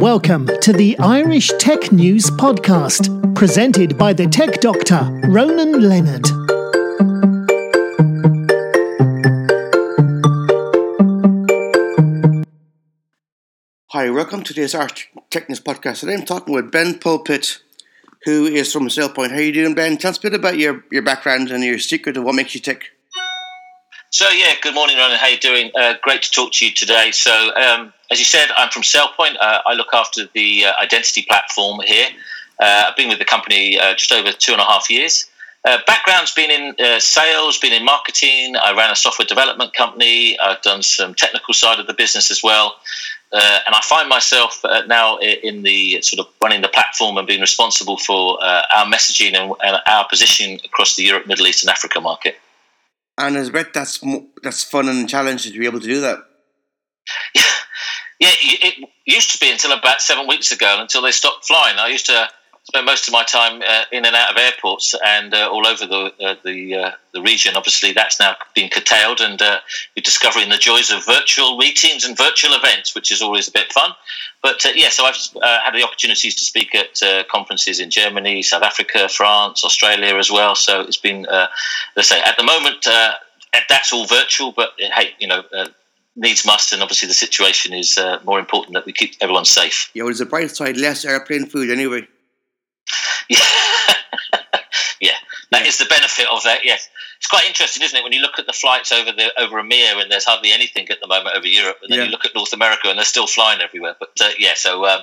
Welcome to the Irish Tech News Podcast, presented by the tech doctor, Ronan Leonard. Hi, welcome to this Irish Tech News Podcast. Today I'm talking with Ben Bulpett, who is from SailPoint. How are you doing, Ben? Tell us a bit about your, your background and your secret of what makes you tick. So yeah, good morning, Ronan. How you doing? Uh, great to talk to you today. So um, as you said, I'm from SailPoint. Uh, I look after the uh, identity platform here. Uh, I've been with the company uh, just over two and a half years. Uh, background's been in sales, been in marketing. I ran a software development company. I've done some technical side of the business as well. and I find myself now in the sort of running the platform and being responsible for our messaging and, and our positioning across the Europe, Middle East, and Africa market. And I bet that's that's fun and challenging to be able to do that. Yeah, it used to be until about seven weeks ago, until they stopped flying. I used to spend most of my time uh, in and out of airports and uh, all over the uh, the uh, the region. Obviously, that's now been curtailed, and uh, we're discovering the joys of virtual meetings and virtual events, which is always a bit fun. But uh, yeah, so I've had the opportunities to speak at conferences in Germany, South Africa, France, Australia as well. So it's been, let's say, at the moment. that's all virtual, but hey, you know, needs must, and obviously the situation is uh, more important that we keep everyone safe. Yeah, well, there's a bright side, less airplane food anyway. Yeah, yeah, that yeah. is the benefit of that. Yes, it's quite interesting, isn't it, when you look at the flights over the over EMEA and there's hardly anything at the moment over Europe, and then yeah. you look at North America and they're still flying everywhere. But uh, yeah, so um,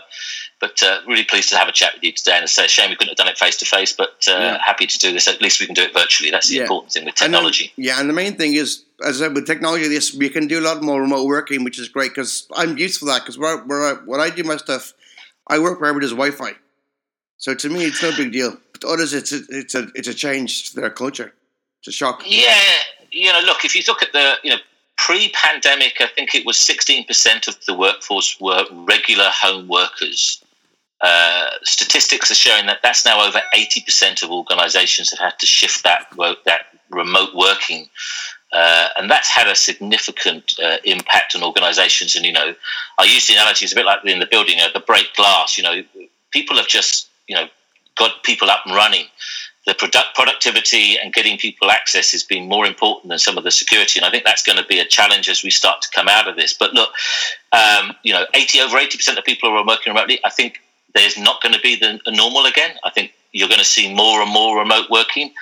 but uh, really pleased to have a chat with you today, and it's a shame we couldn't have done it face to face, but uh, yeah. happy to do this. At least we can do it virtually. That's the important thing with technology. And then, yeah, and the main thing is, as I said, with technology, this we can do a lot more remote working, which is great because I'm used to that. Because where, where I, when I do my stuff, I work wherever there's Wi-Fi, so to me it's no big deal. But to others, it's a, it's a it's a change to their culture. It's a shock. Yeah, you know, look if you look at the you know pre-pandemic, I think it was 16% of the workforce were regular home workers. Uh, statistics are showing that that's now over 80% of organizations have had to shift that that remote working uh, and that's had a significant uh, impact on organizations and you know i use the analogy it's a bit like in the building uh, the break glass you know people have just you know got people up and running the product productivity and getting people access has been more important than some of the security. And I think that's going to be a challenge as we start to come out of this. But look, um, you know, 80 over 80% of people are working remotely. I think there's not going to be the, the normal again. I think you're going to see more and more remote working.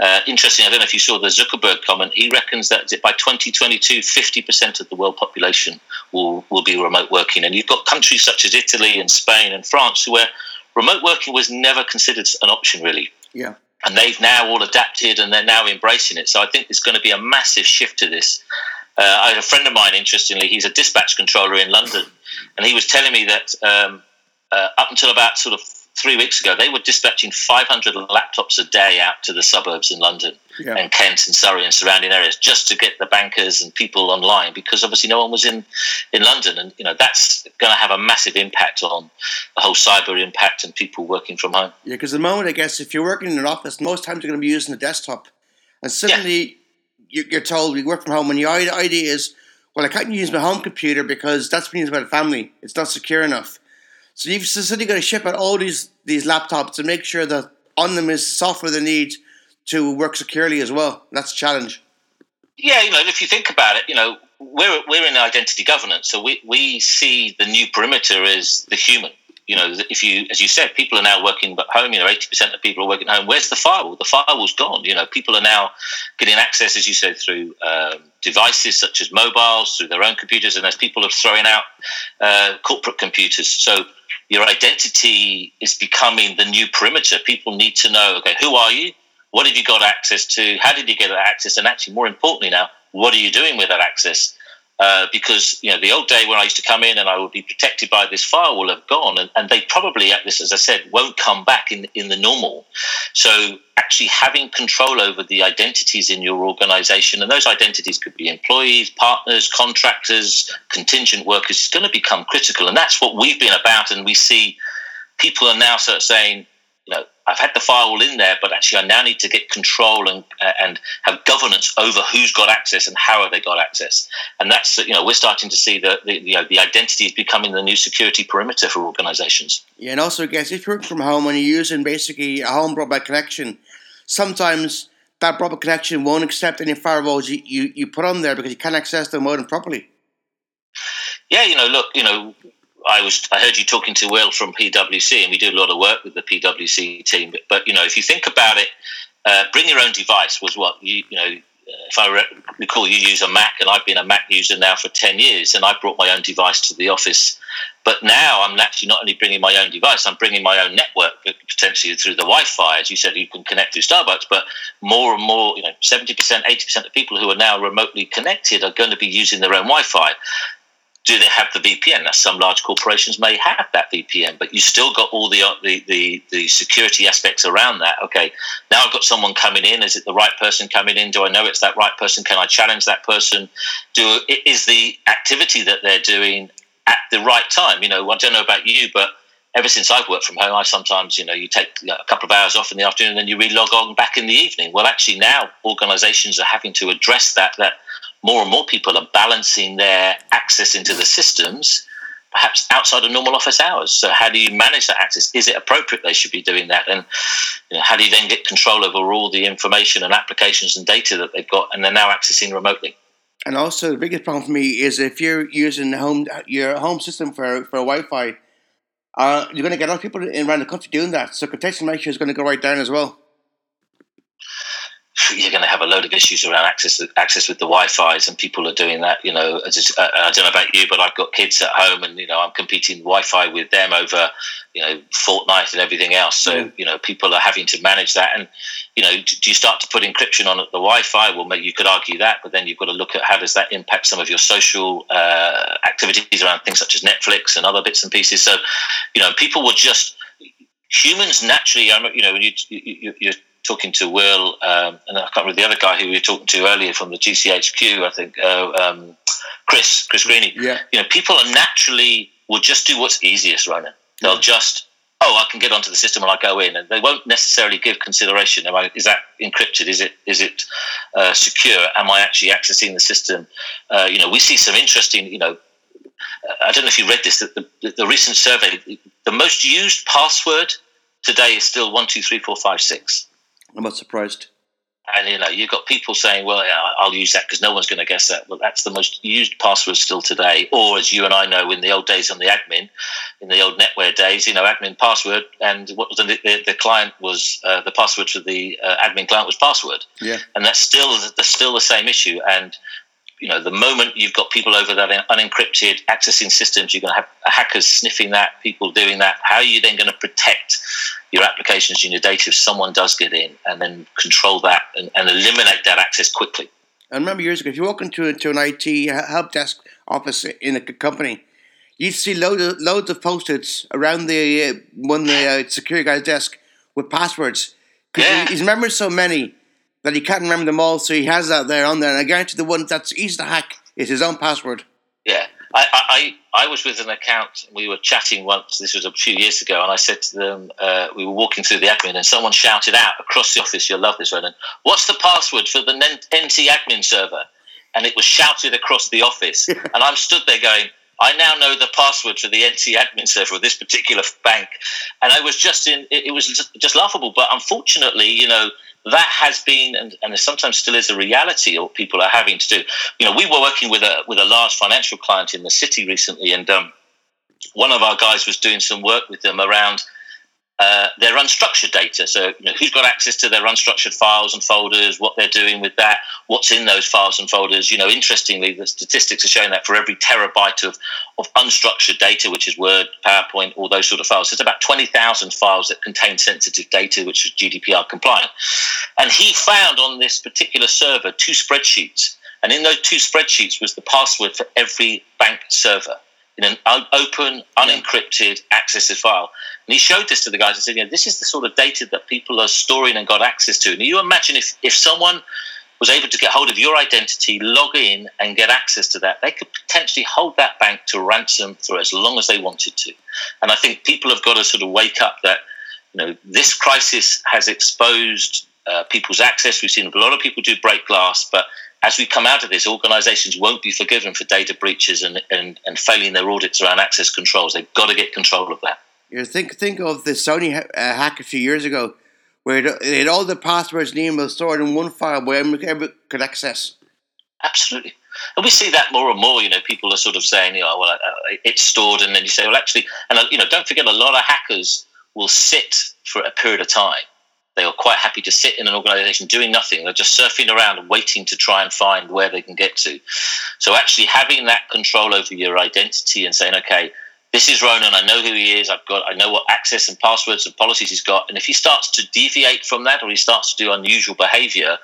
Uh, interesting, I don't know if you saw the Zuckerberg comment. He reckons that by 2022, 50% of the world population will, will be remote working. And you've got countries such as Italy and Spain and France where remote working was never considered an option, really. Yeah. And they've now all adapted and they're now embracing it. So I think there's going to be a massive shift to this. Uh, I had a friend of mine, interestingly, he's a dispatch controller in London, and he was telling me that um, uh, up until about sort of three weeks ago, they were dispatching 500 laptops a day out to the suburbs in London yeah. and Kent and Surrey and surrounding areas just to get the bankers and people online because obviously no one was in, in London. And, you know, that's going to have a massive impact on the whole cyber impact and people working from home. Yeah, because the moment, I guess, if you're working in an office, most times you're going to be using a desktop. And suddenly yeah. you're told you work from home and the idea is, well, I can't use my home computer because that's been used by the family. It's not secure enough. So you've suddenly got to ship out all these these laptops and make sure that on them is software they need to work securely as well. That's a challenge. Yeah, you know, if you think about it, you know, we're we're in identity governance, so we we see the new perimeter as the human. You know, if you, as you said, people are now working at home. You know, eighty percent of people are working at home. Where's the firewall? The firewall's gone. You know, people are now getting access, as you said, through um, devices such as mobiles, through their own computers, and as people are throwing out uh, corporate computers. So your identity is becoming the new perimeter. People need to know, okay, who are you? What have you got access to? How did you get that access? And actually, more importantly now, what are you doing with that access? Uh, because you know the old day when I used to come in and I would be protected by this firewall have gone, and, and they probably at this, as I said, won't come back in in the normal. So actually having control over the identities in your organization, and those identities could be employees, partners, contractors, contingent workers, is going to become critical, and that's what we've been about. And we see people are now sort of saying, I've had the firewall in there, but actually I now need to get control and uh, and have governance over who's got access and how have they got access. And that's you know we're starting to see that the you know the identity is becoming the new security perimeter for organisations. Yeah, and also, I guess if you're from home and you're using basically a home broadband connection, sometimes that broadband connection won't accept any firewalls you, you, you put on there because you can't access the modem properly. Yeah, you know, look, you know, I was I heard you talking to Will from PwC, and we do a lot of work with the PwC team. But, but you know, if you think about it, uh, bring your own device was what you you know. Uh, if I re- recall, you use a Mac, and I've been a Mac user now for ten years, and I brought my own device to the office. But now I'm actually not only bringing my own device, I'm bringing my own network, potentially through the Wi-Fi. As you said, you can connect through Starbucks, but more and more, you know, 70%, 80% of people who are now remotely connected are going to be using their own Wi-Fi do they have the VPN? Now, some large corporations may have that VPN, but you still got all the, uh, the, the, the, security aspects around that. Okay, now I've got someone coming in. Is it the right person coming in? Do I know it's that right person? Can I challenge that person? Do is the activity that they're doing at the right time? You know, I don't know about you, but ever since I've worked from home, I sometimes, you know, you take a couple of hours off in the afternoon and then you re-log on back in the evening. Well, actually, now organisations are having to address that. That more and more people are balancing their access into the systems perhaps outside of normal office hours. So how do you manage that access? Is it appropriate they should be doing that? And you know, how do you then get control over all the information and applications and data that they've got and they're now accessing remotely? And also the biggest problem for me is if you're using home your home system for, for Wi-Fi, uh, you're going to get a lot of people around the country doing that. So congestion ratio is going to go right down as well you're going to have a load of issues around access access with the Wi-Fi's, and people are doing that. You know, just, uh, I don't know about you, but I've got kids at home, and you know, I'm competing Wi-Fi with them over, you know, Fortnite and everything else. So mm. you know, people are having to manage that, and you know, do you start to put encryption on the Wi-Fi? Well, maybe you could argue that, but then you've got to look at how does that impact some of your social uh, activities around things such as Netflix and other bits and pieces. So, you know, people will just humans naturally, you know, you, you, you're talking to Will, um, and I can't remember the other guy who we were talking to earlier from the GCHQ, I think, uh, um, Chris, Chris Greeny. Yeah. You know, people are naturally will just do what's easiest, Ronan. They'll yeah. just, oh, I can get onto the system when I go in, and they won't necessarily give consideration. Am I, is that encrypted? Is it is it uh, secure? Am I actually accessing the system? Uh, you know, we see some interesting, you know. I don't know if you read this. The, the, the recent survey, the most used password today is still one two three four five six. I'm not surprised. And you know, you've got people saying, "Well, yeah, I'll use that because no one's going to guess that." Well, that's the most used password still today. Or, as you and I know, in the old days on the admin, in the old NetWare days, you know, admin password, and what was the, the, the client was uh, the password for the uh, admin client was password. Yeah, and that's still that's still the same issue. And you know, the moment you've got people over that unencrypted accessing systems, you're going to have hackers sniffing that, people doing that. How are you then going to protect your applications and your data if someone does get in and then control that and, and eliminate that access quickly? I remember years ago, if you walk into, into an IT help desk office in a company, you'd see loads of, loads of post-its around the uh, one the uh, security guy's desk with passwords. Because yeah. he's remembered so many that he can't remember them all, so he has that there on there. And I guarantee the one that's easy to hack is his own password. Yeah. I, I, I was with an account. We were chatting once. This was a few years ago, and I said to them, uh, we were walking through the admin, and someone shouted out across the office, "You'll love this, Ronan. What's the password for the NT admin server?" And it was shouted across the office, and I'm stood there going, I now know the password for the NT admin server of this particular bank, and I was just in. It, it was just laughable, but unfortunately, you know, that has been and, and sometimes still is a reality of what people are having to do. You know, we were working with a with a large financial client in the city recently, and um, one of our guys was doing some work with them around uh, their unstructured data. So, you know, who's got access to their unstructured files and folders, what they're doing with that, what's in those files and folders. You know, interestingly, the statistics are showing that for every terabyte of, of unstructured data, which is Word, PowerPoint, all those sort of files, there's about 20,000 files that contain sensitive data, which is GDPR compliant. And he found on this particular server two spreadsheets. And in those two spreadsheets was the password for every bank server in an open, unencrypted, accessible file. And he showed this to the guys and said, "Yeah, this is the sort of data that people are storing and got access to. And you imagine if, if someone was able to get hold of your identity, log in, and get access to that, they could potentially hold that bank to ransom for as long as they wanted to. And I think people have got to sort of wake up that you know, this crisis has exposed uh, people's access. We've seen a lot of people do break glass, but as we come out of this, organizations won't be forgiven for data breaches and, and, and failing their audits around access controls. They've got to get control of that. You think think of the Sony uh, hack a few years ago, where it had all the passwords and emails stored in one file where everyone could access. Absolutely. And we see that more and more. You know, people are sort of saying, you know, well, uh, it's stored, and then you say, well, actually, and uh, you know, don't forget, a lot of hackers will sit for a period of time they are quite happy to sit in an organization doing nothing. They're just surfing around waiting to try and find where they can get to. So, actually, having that control over your identity and saying, okay, this is Ronan. I know who he is. I've got. I know what access and passwords and policies he's got. And if he starts to deviate from that, or he starts to do unusual behaviour,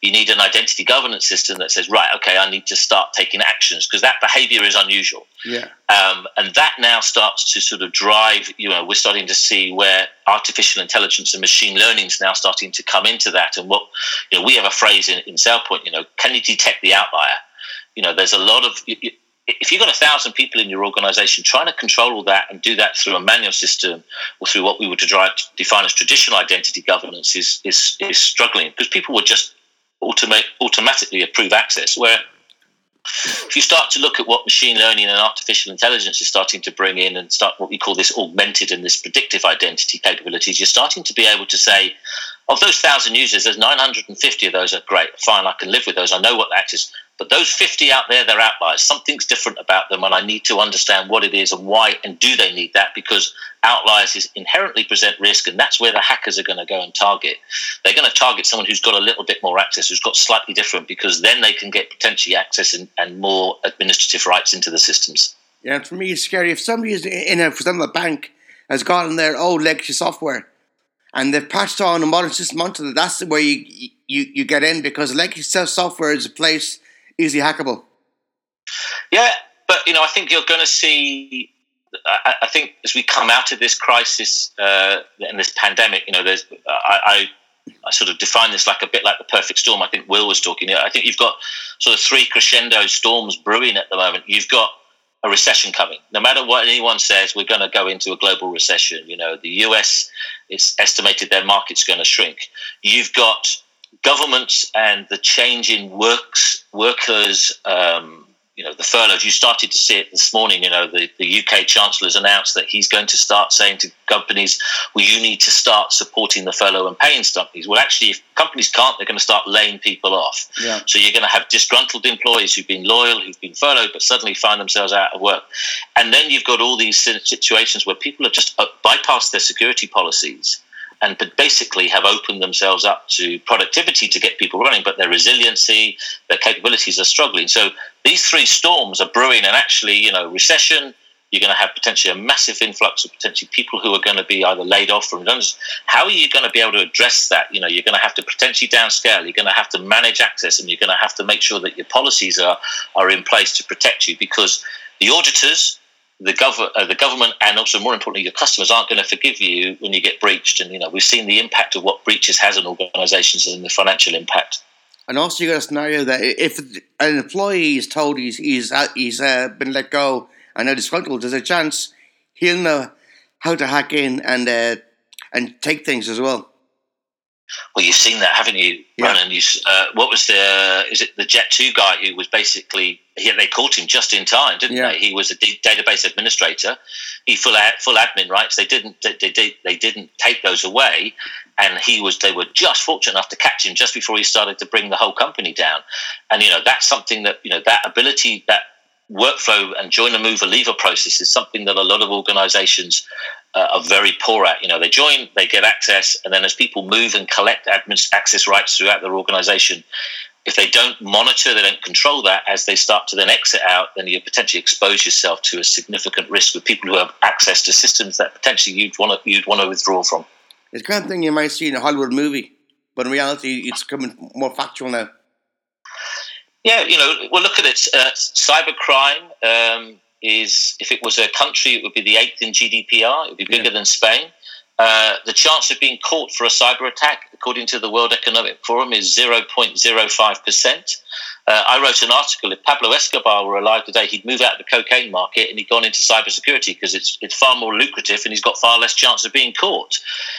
you need an identity governance system that says, right, okay, I need to start taking actions because that behaviour is unusual. Yeah. Um, and that now starts to sort of drive. You know, we're starting to see where artificial intelligence and machine learning is now starting to come into that. And what you know, we have a phrase in, in SailPoint. You know, can you detect the outlier? You know, there's a lot of if you've got a thousand people in your organization, trying to control all that and do that through a manual system or through what we would define as traditional identity governance is, is, is struggling because people would just automate, automatically approve access. Where if you start to look at what machine learning and artificial intelligence is starting to bring in and start what we call this augmented and this predictive identity capabilities, you're starting to be able to say, of those thousand users, there's 950 of those are great. Fine, I can live with those. I know what the access. But those 50 out there, they're outliers. Something's different about them, and I need to understand what it is and why, and do they need that? Because outliers is inherently present risk, and that's where the hackers are going to go and target. They're going to target someone who's got a little bit more access, who's got slightly different, because then they can get potentially access and, and more administrative rights into the systems. Yeah, for me, it's scary. If somebody is in a, for example, a bank has gotten their old legacy software and they've patched on a modern system onto it, that's where you, you, you get in because legacy software is a place easily hackable. Yeah, but you know, I think you're going to see. I, I, think as we come out of this crisis uh, and this pandemic, you know, there's I, I, I sort of define this like a bit like the perfect storm. I think Will was talking. I think you've got sort of three crescendo storms brewing at the moment. You've got a recession coming. No matter what anyone says, we're going to go into a global recession. You know, the US is estimated their market's going to shrink. You've got governments and the change in works workers um, you know the furloughs. You started to see it this morning you know the, the uk Chancellor has announced that he's going to start saying to companies well you need to start supporting the furlough and paying companies well actually if companies can't they're going to start laying people off. Yeah. so you're going to have disgruntled employees who've been loyal who've been furloughed but suddenly find themselves out of work. And then you've got all these situations where people have just uh, bypassed their security policies and basically have opened themselves up to productivity to get people running, but their resiliency, their capabilities are struggling. So these three storms are brewing, and actually, you know, recession. You're going to have potentially a massive influx of potentially people who are going to be either laid off from. How are you going to be able to address that? You know, you're going to have to potentially downscale. You're going to have to manage access, and you're going to have to make sure that your policies are are in place to protect you because the auditors the, gov- uh, the government and also more importantly your customers aren't going to forgive you when you get breached. And you know we've seen the impact of what breaches has on organizations and the financial impact. And also you've got a scenario that if an employee is told he's he's uh, he's uh, been let go and now disgruntled there's a chance he'll know how to hack in and uh, and take things as well well, you've seen that, haven't you, yeah. Ronan? You, uh, what was the? Is it the Jet Two guy who was basically? He, they caught him just in time, didn't yeah. they? He was a d- database administrator. He full ad, full admin rights. They didn't. They, they, they didn't take those away, and he was. They were just fortunate enough to catch him just before he started to bring the whole company down. And you know that's something that you know that ability that workflow and joiner mover leaver process is something that a lot of organizations uh, are very poor at. You know, they join, they get access, and then as people move and collect admin access rights throughout their organization, if they don't monitor, they don't control that as they start to then exit out, then you potentially expose yourself to a significant risk with people who have access to systems that potentially you'd want to you'd want to withdraw from. It's the kind of thing you might see in a Hollywood movie, but in reality, it's becoming more factual now. Yeah, you know, well, look at it. Uh, cybercrime um, is, if it was a country, it would be the eighth in GDPR. It would be bigger yeah. than Spain. Uh, the chance of being caught for a cyber attack, according to the World Economic Forum, is 0.05%. Uh, I wrote an article. If Pablo Escobar were alive today, he'd move out of the cocaine market and he'd gone into cybersecurity because it's it's far more lucrative and he's got far less chance of being caught.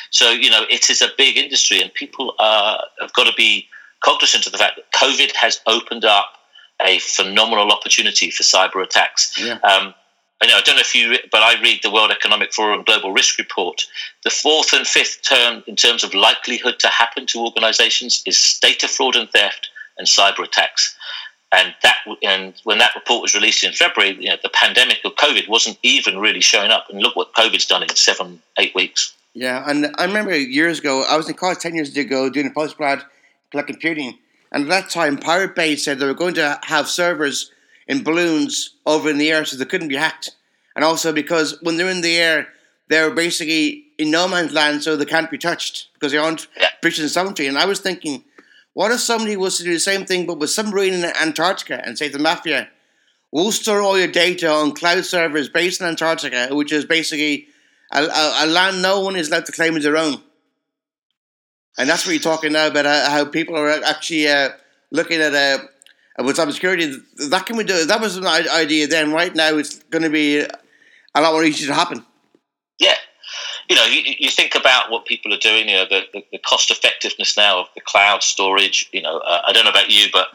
So you know, it is a big industry, and people uh, have got to be cognizant of the fact that COVID has opened up a phenomenal opportunity for cyber attacks. Yeah. Um, I, know, I don't know if you, but I read the World Economic Forum Global Risk Report. The fourth and fifth term in terms of likelihood to happen to organizations is data fraud and theft and cyber attacks. And that, and when that report was released in February, you know, the pandemic of COVID wasn't even really showing up. And look what COVID's done in seven, eight weeks. Yeah, and I remember years ago, I was in college 10 years ago doing a postgrad collect computing. And at that time, Pirate Bay said they were going to have servers in balloons over in the air so they couldn't be hacked. And also because when they're in the air, they're basically in no man's land, so they can't be touched because they aren't Yeah. breaching sovereignty. And I was thinking, what if somebody was to do the same thing but with submarine in Antarctica and say to the mafia, we'll store all your data on cloud servers based in Antarctica, which is basically a, a, a land no one is allowed to claim as their own. And that's what you're talking now about uh, how people are actually uh, looking at uh, with cybersecurity. That can be done. That was an idea then. Right now, it's going to be a lot more easy to happen. Yeah. You know, you, you think about what people are doing, you know, the, the, the cost effectiveness now of the cloud storage. You know, uh, I don't know about you, but,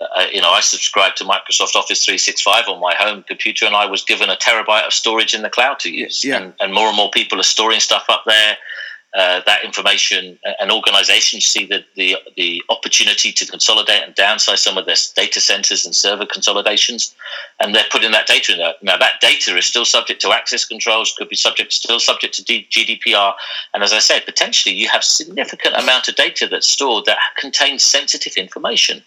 uh, you know, I subscribe to Microsoft Office 365 on my home computer and I was given a terabyte of storage in the cloud to use. Yeah. And, and more and more people are storing stuff up there. Uh, that information and organizations see the, the the opportunity to consolidate and downsize some of their data centers and server consolidations, and they're putting that data in there. Now that data is still subject to access controls, could be subject still subject to GDPR, and as I said, potentially you have significant amount of data that's stored that contains sensitive information,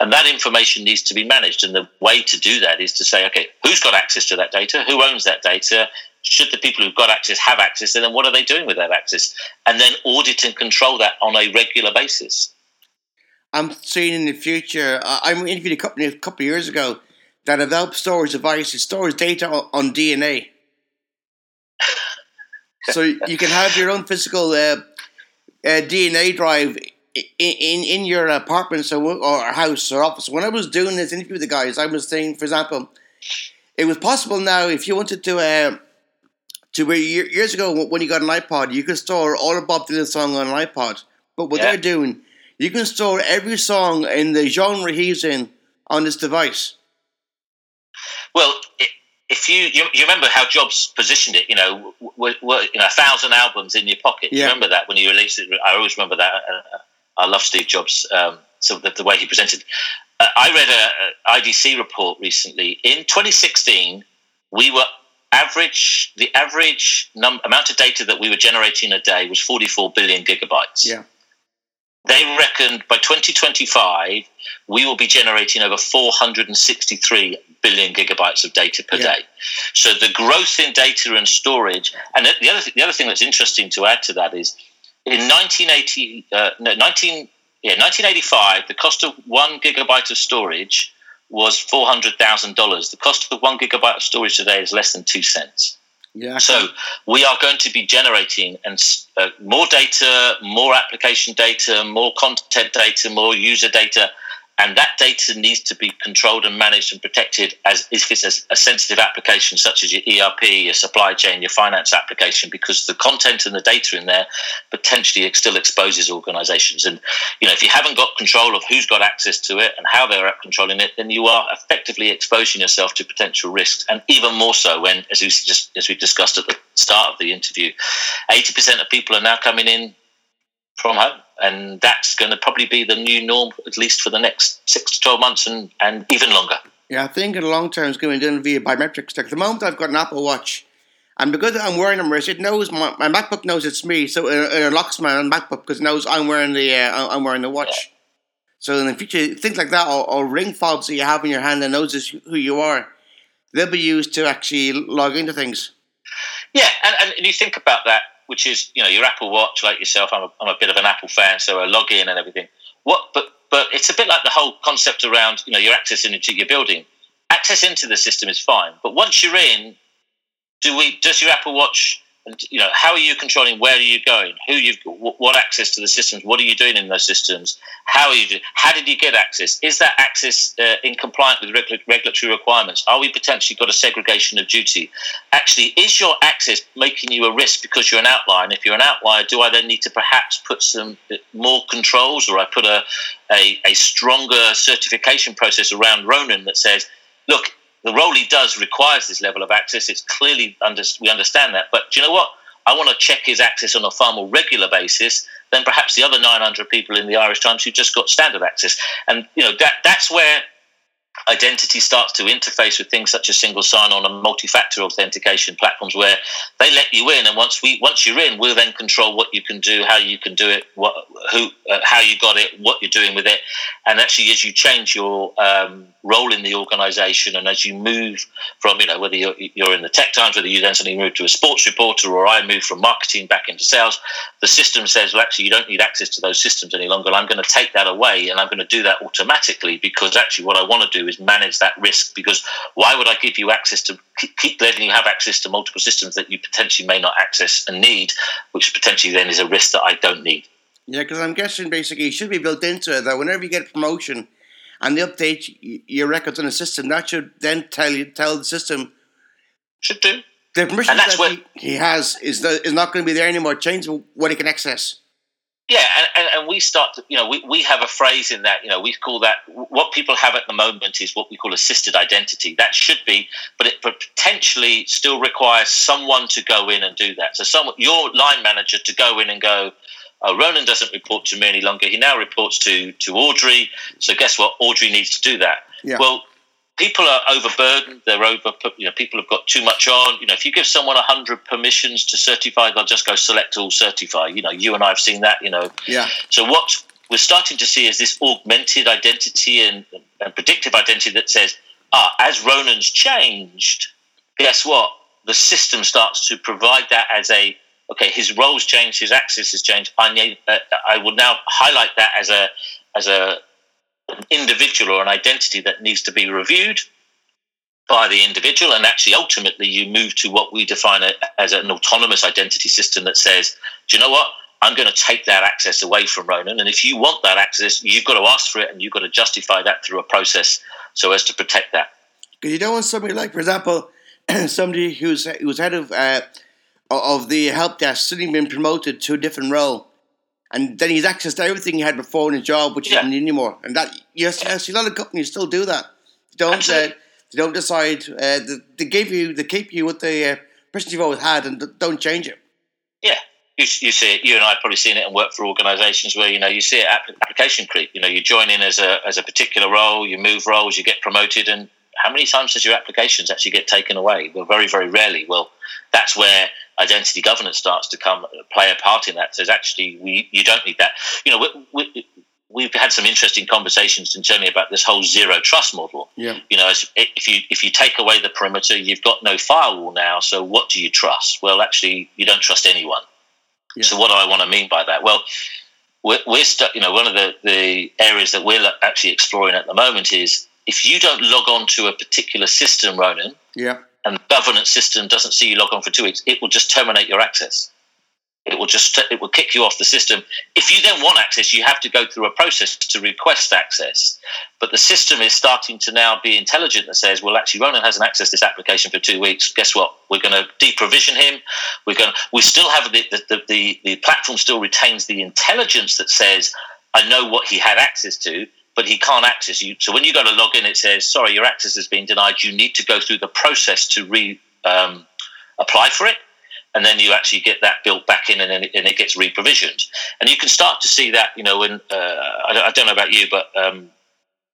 and that information needs to be managed. And the way to do that is to say, okay, who's got access to that data? Who owns that data? Should the people who've got access have access, and then what are they doing with that access? And then audit and control that on a regular basis. I'm seeing in the future. I I interviewed a company a couple of years ago that developed storage devices, stores data on, DNA. so you can have your own physical uh, uh, DNA drive in in, in your apartment or house or office. When I was doing this interview with the guys, I was saying, for example, it was possible now if you wanted to. To where year- years ago when you got an iPod, you could store all of Bob Dylan's song on an iPod. But what Yeah. they're doing, you can store every song in the genre he's in on this device. Well, if you you, you remember how Jobs positioned it, you know, w- w- you know, a thousand albums in your pocket. Do You remember that when he released it? I always remember that. Uh, uh, I love Steve Jobs. Um, so the, the way he presented. Uh, I read a, a IDC report recently. In 2016, we were average. The average num- amount of data that we were generating a day was 44 billion gigabytes. Yeah. They reckoned by 2025 we will be generating over 463 billion gigabytes of data per Yeah. day. So the growth in data and storage, and the other the other thing that's interesting to add to that is in 1980 uh, no 19 yeah 1985 the cost of one gigabyte of storage was four hundred thousand dollars. The cost of one gigabyte of storage today is less than two cents. Yeah. So we are going to be generating and uh, more data, more application data, more content data, more user data, and that data needs to be controlled and managed and protected as if it's a, a sensitive application such as your ERP, your supply chain, your finance application, because the content and the data in there potentially still exposes organizations. And you know, if you haven't got control of who's got access to it and how they're controlling it, then you are effectively exposing yourself to potential risks. And even more so when, as we just as we discussed at the start of the interview, eighty percent of people are now coming in from home. And that's going to probably be the new norm, at least for the next six to 12 months and, and even longer. Yeah, I think in the long term it's going to be done via biometrics. Like the moment I've got an Apple Watch, and because I'm wearing a wrist, it knows my, my MacBook knows it's me, so it, it unlocks my MacBook because it knows I'm wearing the uh, I'm wearing the watch. So in the future, things like that, or, or ring fobs that you have in your hand that knows who you are, they'll be used to actually log into things. Yeah, and, and you think about that, which is, you know, your Apple Watch, like yourself, I'm a, I'm a bit of an Apple fan, so I log in and everything. What, but, but it's a bit like the whole concept around, you know, your access into your building. Access into the system is fine, but once you're in, do we? Does your Apple Watch you know, how are you controlling where are you going? Who you've what access to the systems? What are you doing in those systems? How are you? How did you get access? Is that access uh, in compliance with regu- regulatory requirements? Are we potentially got a segregation of duty? Actually, is your access making you a risk because you're an outlier? And if you're an outlier, do I then need to perhaps put some uh, more controls, or I put a a, a stronger certification process around Ronan that says, look, the role he does requires this level of access. It's clearly under, we understand that, but do you know what? I want to check his access on a far more regular basis than perhaps the other 900 people in the Irish Times who just got standard access. And you know that that's where identity starts to interface with things such as single sign-on and multi-factor authentication platforms where they let you in. And once we once you're in we'll then control what you can do how you can do it what who uh, how you got it what you're doing with it. And actually as you change your um, role in the organization and as you move from you know whether you're, you're in the tech times whether you then suddenly move to a sports reporter or i move from marketing back into sales the system says well actually you don't need access to those systems any longer. And i'm going to take that away and i'm going to do that automatically because actually what i want to do is manage that risk because why would i give you access to keep letting you have access to multiple systems that you potentially may not access and need which potentially then is a risk that i don't need yeah because i'm guessing basically it should be built into it that whenever you get a promotion and they update your records on the system. That should then tell you tell the system should do the permission that what, he, he, has is the, is not going to be there anymore. Change what he can access. Yeah, and, and, and, we start to, you know, we, we have a phrase in that, you know, we call that, what people have at the moment is what we call assisted identity. That should be, but it potentially still requires someone to go in and do that. So someone, your line manager to go in and go, oh, Ronan doesn't report to me any longer. He now reports to to Audrey. So guess what? Audrey needs to do that. Yeah. Well, people are overburdened. They're over. You know, people have got too much on. You know, if you give someone hundred permissions to certify, they'll just go select all certify. You know, you and I have seen that. You know. Yeah. So what we're starting to see is this augmented identity and, and predictive identity that says, ah, as Ronan's changed, guess what? The system starts to provide that as a okay, his role's changed, his access has changed. I need, uh, I would now highlight that as a as a an individual or an identity that needs to be reviewed by the individual, and actually, ultimately, you move to what we define as an autonomous identity system that says, do you know what? I'm going to take that access away from Ronan, and if you want that access, you've got to ask for it, and you've got to justify that through a process so as to protect that. Because you don't want somebody like, for example, somebody who's who's head of uh, of the help desk suddenly been promoted to a different role. And then he's access to everything he had before in his job, which yeah. isn't anymore. And that yes, yes, a lot of companies still do that. They don't uh, they don't decide. Uh, they, they, give you, they keep you with the uh, person you've always had, and don't change it. Yeah, you, you see it. You and I have probably seen it and worked for organisations where you know you see it application creep. You know, you join in as a as a particular role, you move roles, you get promoted, and how many times does your applications actually get taken away? Well, very very rarely. Well, that's where identity governance starts to come uh, play a part in that. Says actually, we you don't need that. You know, we, we, we've had some interesting conversations internally about this whole zero trust model. Yeah. You know, if you if you take away the perimeter, you've got no firewall now. So what do you trust? Well, actually, you don't trust anyone. Yeah. So what do I want to mean by that? Well, we're, we're stuck. You know, one of the the areas that we're actually exploring at the moment is if you don't log on to a particular system, Ronan. Yeah and the governance system doesn't see you log on for two weeks, it will just terminate your access. It will just it will kick you off the system. If you then want access, you have to go through a process to request access. But the system is starting to now be intelligent that says, well, actually, Ronan hasn't accessed this application for two weeks. Guess what? We're going to deprovision him. We're going. We still have the the, the the platform still retains the intelligence that says, I know what he had access to, but he can't access you. So when you go to log in, it says, sorry, your access has been denied. You need to go through the process to re um, apply for it. And then you actually get that built back in and, then it, and it gets reprovisioned. And you can start to see that, you know, when, uh, I, I, don't know about you, but um,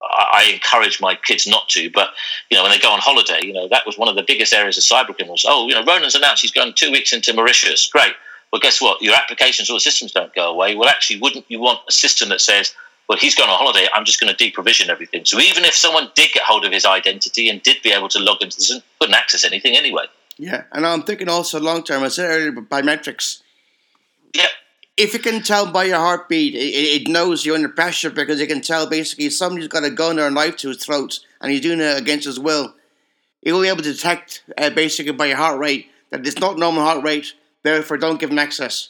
I, encourage my kids not to. But, you know, when they go on holiday, you know, that was one of the biggest areas of cyber criminals. Oh, you know, Ronan's announced he's going two weeks into Mauritius. Great. Well, guess what? Your applications or systems don't go away. Well, actually, wouldn't you want a system that says, well, he's gone on holiday. I'm just going to deprovision everything. So even if someone did get hold of his identity and did be able to log into this, couldn't access anything anyway. Yeah, and I'm thinking also long term. I said earlier biometrics. Yeah. If you can tell by your heartbeat, it, it knows you're under pressure because it can tell basically somebody's got a gun or a knife to his throat and he's doing it against his will. You'll be able to detect uh, basically by your heart rate that it's not normal heart rate. Therefore, don't give him access.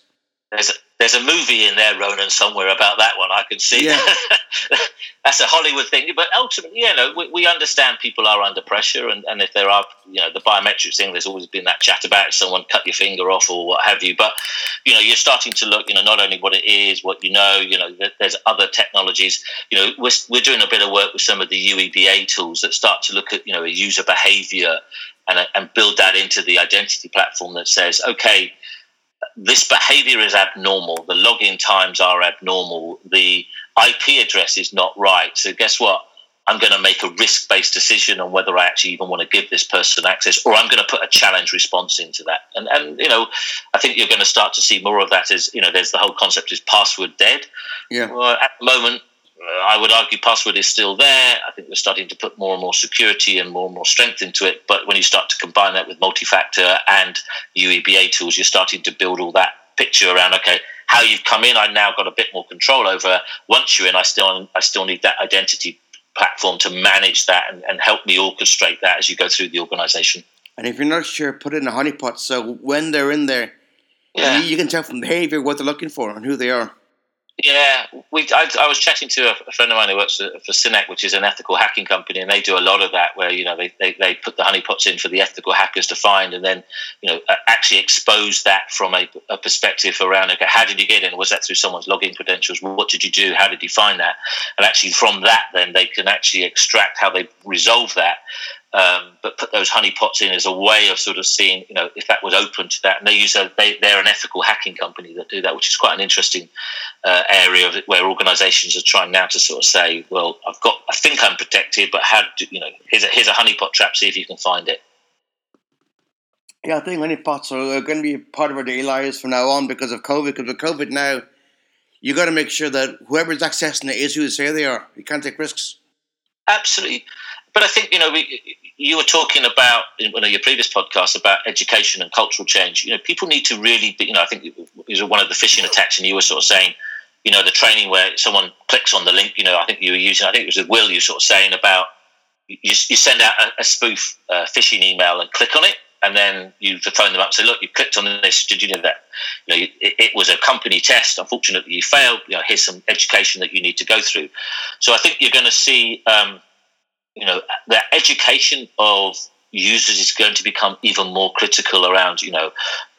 There's a, there's a movie in there, Ronan, somewhere about that one. I can see. Yeah. That's a Hollywood thing, but ultimately, you know, we, we understand people are under pressure, and, and if there are, you know, the biometrics thing, there's always been that chat about someone cut your finger off or what have you. But you know, you're starting to look, you know, not only what it is, what you know, you know, there's other technologies. You know, we're we're doing a bit of work with some of the UEBA tools that start to look at, you know, a user behavior and and build that into the identity platform that says, okay this behavior is abnormal. The login times are abnormal. The IP address is not right. So, guess what? I'm going to make a risk based decision on whether I actually even want to give this person access, or I'm going to put a challenge response into that. And, and you know, I think you're going to start to see more of that as, you know, there's the whole concept is password dead. Yeah. Well, at the moment, Uh, I would argue password is still there. I think we're starting to put more and more security and more and more strength into it. But when you start to combine that with multi-factor and UEBA tools, you're starting to build all that picture around. Okay, how you've come in, I've now got a bit more control over. Once you're in, I still I still need that identity platform to manage that and, and help me orchestrate that as you go through the organization. And if you're not sure, put it in a honeypot. So when they're in there, Yeah. you, you can tell from behavior what they're looking for and who they are. Yeah, we. I, I was chatting to a, friend of mine who works for, for Synack, which is an ethical hacking company, and they do a lot of that, where you know they, they, they put the honeypots in for the ethical hackers to find, and then you know actually expose that from a, a perspective around okay, how did you get in? Was that through someone's login credentials? What did you do? How did you find that? And actually from that, then they can actually extract how they resolve that. Um, but put those honeypots in as a way of sort of seeing, you know, if that was open to that. And they use a, they, they're an ethical hacking company that do that, which is quite an interesting uh, area of it where organisations are trying now to sort of say, well, I've got, I think I'm protected, but how do you know? Here's a here's a honeypot trap. See if you can find it. Yeah, I think honeypots are going to be part of our daily lives from now on because of COVID. Because with COVID now, you've got to make sure that whoever's accessing it is who they say they are. You can't take risks. Absolutely. But I think, you know, we, you were talking about in one of your previous podcasts about education and cultural change. You know, people need to really, be, you know, I think it was one of the phishing attacks, and you were sort of saying, you know, the training where someone clicks on the link, you know, I think you were using, I think it was with Will, you sort of saying about you, you send out a, a spoof uh, phishing email and click on it. And then you phone them up and say, look, you clicked on this. Did you know that? You know, it, it was a company test. Unfortunately, you failed. You know, here's some education that you need to go through. So I think you're going to see, um, you know, the education of users is going to become even more critical around, you know,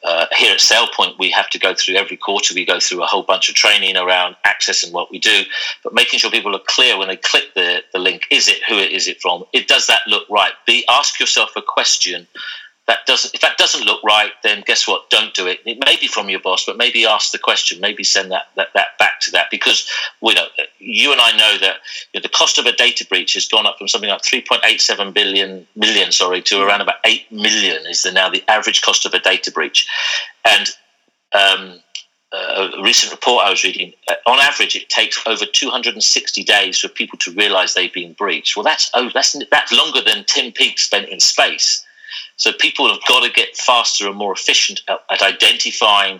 uh, here at SailPoint, we have to go through every quarter, we go through a whole bunch of training around access and what we do, but making sure people are clear when they click the, the link, is it, who is it from? It does that look right? Be, ask yourself a question that doesn't if that doesn't look right then guess what don't do it it may be from your boss but maybe ask the question maybe send that that, that back to that because you know you and i know that you know, the cost of a data breach has gone up from something like 3.87 billion million sorry to around about 8 million is the now the average cost of a data breach and um, a recent report I was reading, uh, on average, it takes over 260 days for people to realise they've been breached. Well, that's oh, that's that's longer than Tim Peake spent in space. So people have got to get faster and more efficient at, at identifying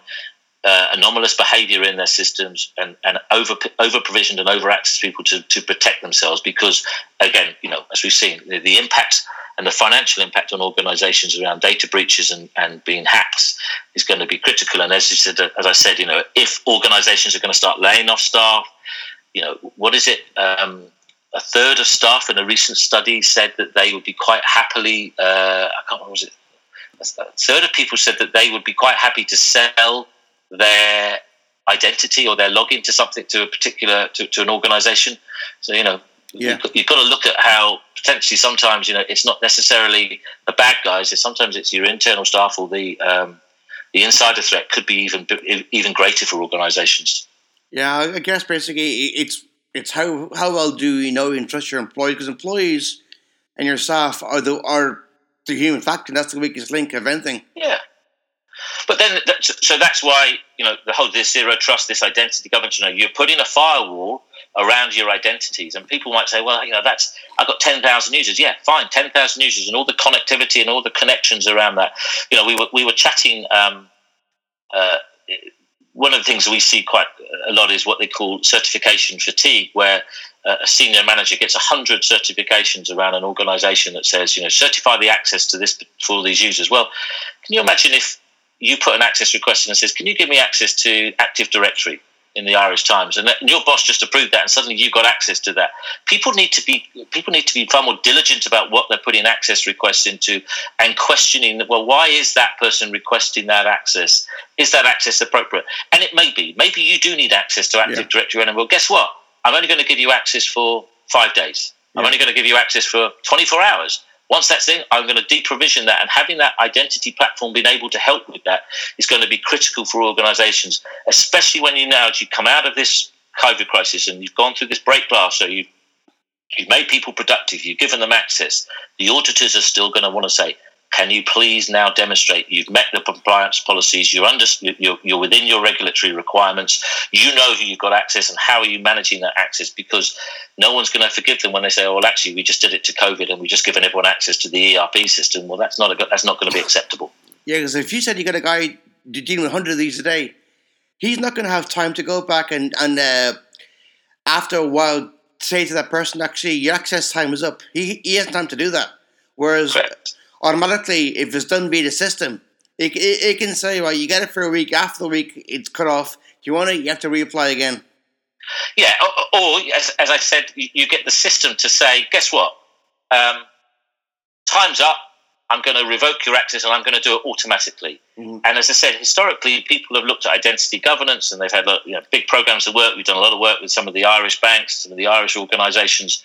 uh, anomalous behaviour in their systems and, and over over provisioned and over access people to, to protect themselves because again you know as we've seen the, the impact and the financial impact on organisations around data breaches and, and being hacked is going to be critical. And as you said as I said you know if organisations are going to start laying off staff you know what is it um, a third of staff in a recent study said that they would be quite happily uh, I can't remember was it? A third of people said that they would be quite happy to sell their identity or their login to something to a particular to, to an organization. So you know Yeah. you've, you've got to look at how potentially sometimes you know it's not necessarily the bad guys it's sometimes it's your internal staff or the um, the insider threat could be even even greater for organizations. Yeah, I guess basically it's it's how how well do you know and trust your employees because employees and your staff are the are the human factor. and That's the weakest link of anything. Yeah. But then, so that's why you know the whole this zero trust, this identity governance. You know, you're putting a firewall around your identities, and people might say, "Well, you know, that's I've got ten thousand users." Yeah, fine, ten thousand users, and all the connectivity and all the connections around that. You know, we were we were chatting. Um, uh, one of the things we see quite a lot is what they call certification fatigue, where uh, a senior manager gets 100 certifications around an organization that says, you know, certify the access to this for all these users. Well, can you imagine if you put an access request in and says, "Can you give me access to Active Directory?" In the Irish Times, and, and your boss just approved that, and suddenly you got access to that. People need to be people need to be far more diligent about what they're putting access requests into, and questioning. Well, why is that person requesting that access? Is that access appropriate? And it may be. Maybe you do need access to Active yeah. Directory, and well, guess what? I'm only going to give you access for five days. Yeah. I'm only going to give you access for 24 hours. Once that's in, I'm going to deprovision that, and having that identity platform being able to help with that is going to be critical for organisations, especially when you now as you come out of this COVID crisis and you've gone through this break glass, so you've you've made people productive, you've given them access. The auditors are still going to want to say, can you please now demonstrate you've met the compliance policies? You're under, you're, you're within your regulatory requirements. You know who you've got access, and how are you managing that access? Because no one's going to forgive them when they say, "Oh, well, actually, we just did it to COVID, and we just given everyone access to the ERP system." Well, that's not a, that's not going to be acceptable. Yeah, because if you said you got a guy dealing with hundred of these a day, he's not going to have time to go back and and uh, after a while say to that person, "Actually, your access time is up." He he has time to do that. Whereas. Correct automatically, if it's done via the system, it, it, it, can say, well, you get it for a week. After the week, it's cut off. If you want it, you have to reapply again. Yeah, or, or as, as, I said, you get the system to say, guess what? Um, time's up. I'm going to revoke your access and I'm going to do it automatically. Mm-hmm. And as I said, historically, people have looked at identity governance and they've had you know, big programs of work. We've done a lot of work with some of the Irish banks, some of the Irish organisations.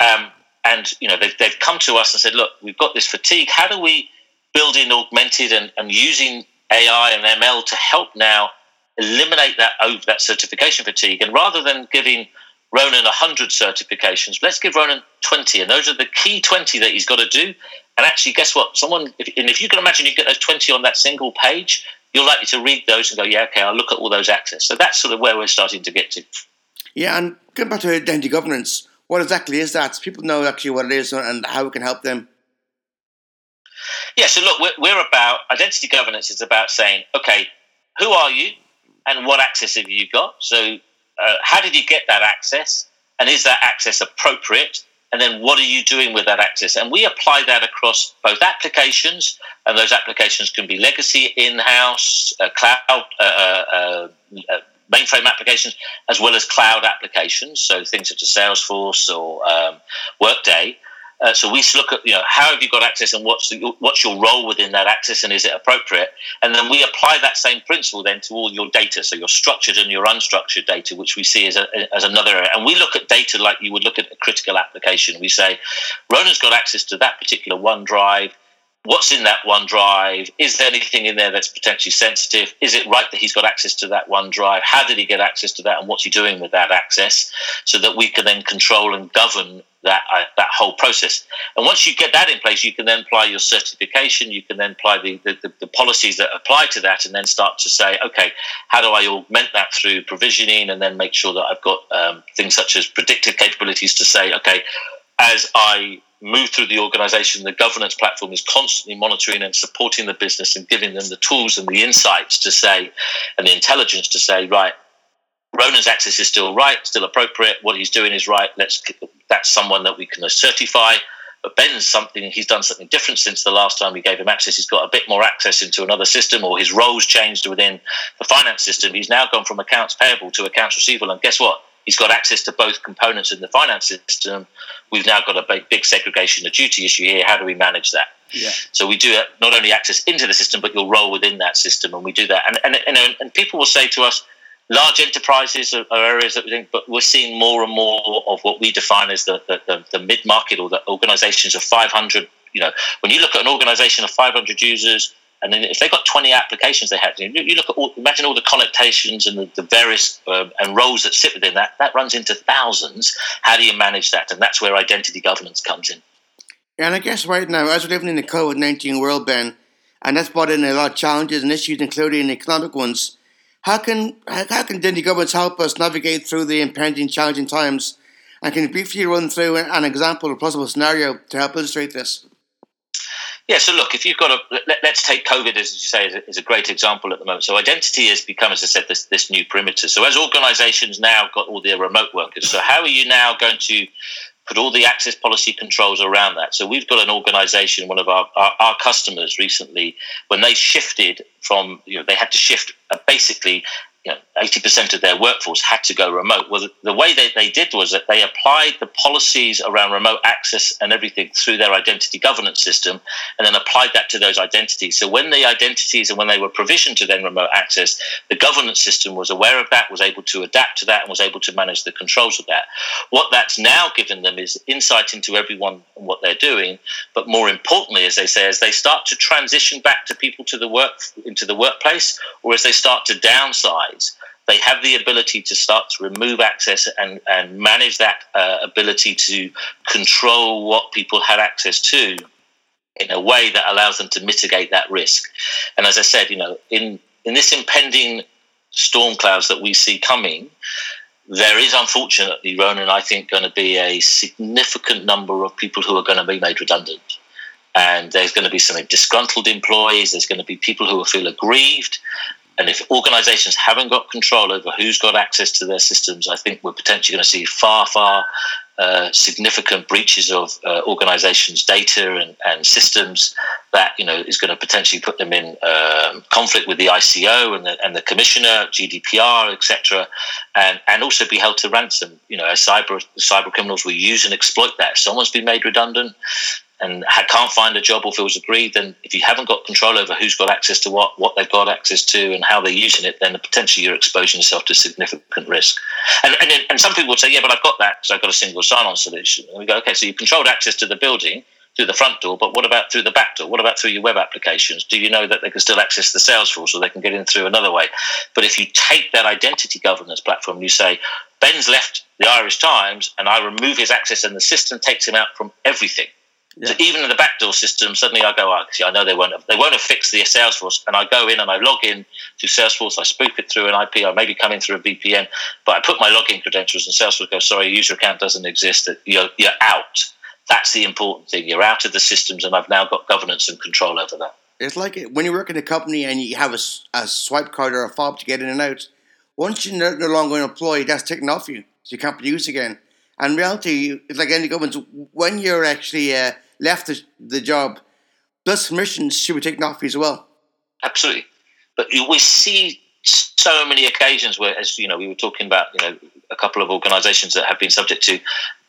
Um, and you know they've, they've come to us and said, look, we've got this fatigue. How do we build in augmented and, and using AI and ML to help now eliminate that over that certification fatigue? And rather than giving Ronan 100 certifications, let's give Ronan 20. And those are the key 20 that he's got to do. And actually, guess what? Someone, if, and if you can imagine you get those 20 on that single page, you're likely to read those and go, yeah, okay, I'll look at all those access. So that's sort of where we're starting to get to. Yeah, and going back to identity governance, what exactly is that? People know actually what it is and how it can help them. Yeah, so look, we're, we're about identity governance is about saying, okay, who are you and what access have you got? So, uh, how did you get that access? And is that access appropriate? And then what are you doing with that access? And we apply that across both applications, and those applications can be legacy, in house, uh, cloud, uh, uh, uh mainframe applications as well as cloud applications, so things such as Salesforce or um, Workday. Uh, so we look at you know how have you got access and what's the, what's your role within that access and is it appropriate, and then we apply that same principle then to all your data, so your structured and your unstructured data, which we see as a, as another area. And we look at data like you would look at a critical application. We say Ronan's got access to that particular OneDrive what's in that OneDrive? Is there anything in there that's potentially sensitive? Is it right that he's got access to that OneDrive? How did he get access to that, and what's he doing with that access? So that we can then control and govern that uh, that whole process. And once you get that in place, you can then apply your certification. You can then apply the, the, the policies that apply to that, and then start to say, okay, how do I augment that through provisioning, and then make sure that I've got um, things such as predictive capabilities to say, okay, as I move through the organization, the governance platform is constantly monitoring and supporting the business and giving them the tools and the insights to say, and the intelligence to say, right, Ronan's access is still right, still appropriate. What he's doing is right. Let's that's someone that we can certify. But Ben's something he's done something different since the last time we gave him access. He's got a bit more access into another system, or his roles changed within the finance system. He's now gone from accounts payable to accounts receivable. And guess what? He's got access to both components in the finance system. We've now got a big, big segregation of duty issue here. How do we manage that? Yeah. So we do not only access into the system, but your role within that system, and we do that. And and and, and people will say to us, large enterprises are, are, areas that we think, but we're seeing more and more of what we define as the the, the, the mid market or the organisations of 500. You know, when you look at an organisation of 500 users, and then if they've got 20 applications they have, to you look at all, imagine all the connotations and the, the various um, and roles that sit within that, that runs into thousands. How do you manage that? And that's where identity governance comes in. And I guess right now, as we're living in the COVID 19 world, Ben, and that's brought in a lot of challenges and issues, including economic ones. How can how can identity governance help us navigate through the impending challenging times? And can you briefly run through an example or possible scenario to help illustrate this? Yeah, so look, if you've got a, let, us take COVID as you say is a, is a, great example at the moment. So identity has become, as I said, this, this new perimeter. So as organisations now got all their remote workers, so how are you now going to put all the access policy controls around that. So we've got an organization, one of our, our, our customers recently, when they shifted from, you know, they had to shift uh, basically you know, 80% of their workforce had to go remote. Well, the, the way they, they did was that they applied the policies around remote access and everything through their identity governance system and then applied that to those identities. So when the identities and when they were provisioned to then remote access, the governance system was aware of that, was able to adapt to that, and was able to manage the controls of that. What that's now given them is insight into everyone and what they're doing, but more importantly, as they say, as they start to transition back to people to the work into the workplace, or as they start to downsize they have the ability to start to remove access and, and manage that uh, ability to control what people had access to in a way that allows them to mitigate that risk. And as I said, you know, in, in this impending storm clouds that we see coming, there is unfortunately, Ronan, I think, going to be a significant number of people who are going to be made redundant. And there's going to be some disgruntled employees. There's going to be people who will feel aggrieved. And if organizations haven't got control over who's got access to their systems, I think we're potentially going to see far, far uh, significant breaches of uh, organizations' data and, and, systems that you know is going to potentially put them in um, conflict with the ICO and the, and the commissioner, GDPR, etc., and and also be held to ransom. You know, as cyber cyber criminals will use and exploit that. Someone's been made redundant, and can't find a job or feels aggrieved, then if you haven't got control over who's got access to what, what they've got access to, and how they're using it, then potentially you're exposing yourself to significant risk. And, and, and some people would say, yeah, but I've got that because I've got a single sign-on solution. And we go, okay, so you controlled access to the building through the front door, but what about through the back door? What about through your web applications? Do you know that they can still access the Salesforce or they can get in through another way? But if you take that identity governance platform you say, Ben's left the Irish Times and I remove his access and the system takes him out from everything – yeah. So even in the backdoor system, suddenly I go, oh, see, I know they won't have, they won't have fixed the Salesforce, and I go in and I log in to Salesforce, I spoof it through an IP, I maybe come in through a VPN, but I put my login credentials, and Salesforce goes, sorry, user account doesn't exist, you're, you're out. That's the important thing. You're out of the systems, and I've now got governance and control over that. It's like when you work in a company and you have a, a swipe card or a fob to get in and out. Once you're no longer an employee, that's taken off you, so you can't used again. And reality, it's like any government, when you're actually uh, left the, the job, those permissions should be taken off you as well. Absolutely. But you we see so many occasions where, as you know, we were talking about, you know, a couple of organisations that have been subject to,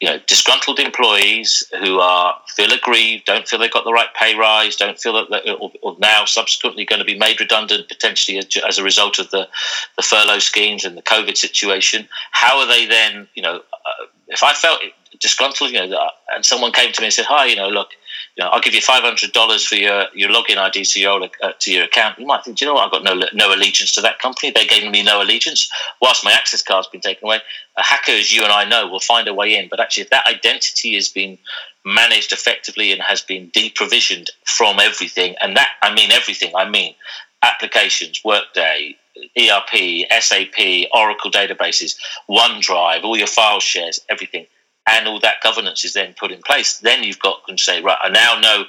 you know, disgruntled employees who are feel aggrieved, don't feel they've got the right pay rise, don't feel that, they, or, or, now subsequently going to be made redundant potentially as, as, a result of the the furlough schemes and the COVID situation. How are they then, you know, uh, if I felt disgruntled, you know, and someone came to me and said, "Hi, you know, look, you know, I'll give you five hundred dollars for your, your login ID to your uh, to your account." You might think, "Do you know what? I've got no no allegiance to that company. They gave me no allegiance. Whilst my access card's been taken away, a hacker, as you and I know, will find a way in. But actually, if that identity has been managed effectively and has been deprovisioned from everything, and that I mean everything. I mean applications, Workday, ERP, SAP, Oracle databases, OneDrive, all your file shares, everything, and all that governance is then put in place, then you've got to say, right, I now know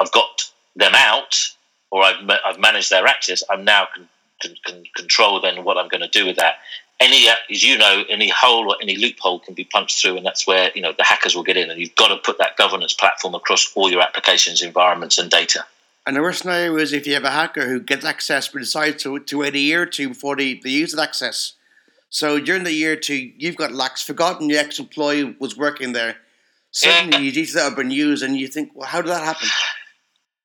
I've got them out or I've, I've managed their access. I'm now can, can, can control then what I'm going to do with that. Any, as you know, any hole or any loophole can be punched through, and that's where you know the hackers will get in. And you've got to put that governance platform across all your applications, environments, and data. And the worst scenario is if you have a hacker who gets access but decides to, to wait a year or two before they, they use that access. So during the year two, you've got lax, forgotten your ex employee was working there. Suddenly you see that been used and you think, well, how did that happen?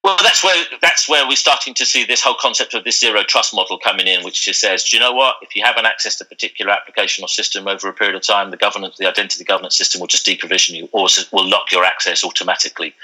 Well, that's where that's where we're starting to see this whole concept of this zero trust model coming in, which just says, do you know what? If you haven't accessed a particular application or system over a period of time, the governance, the identity governance system will just deprovision you, or will lock your access automatically.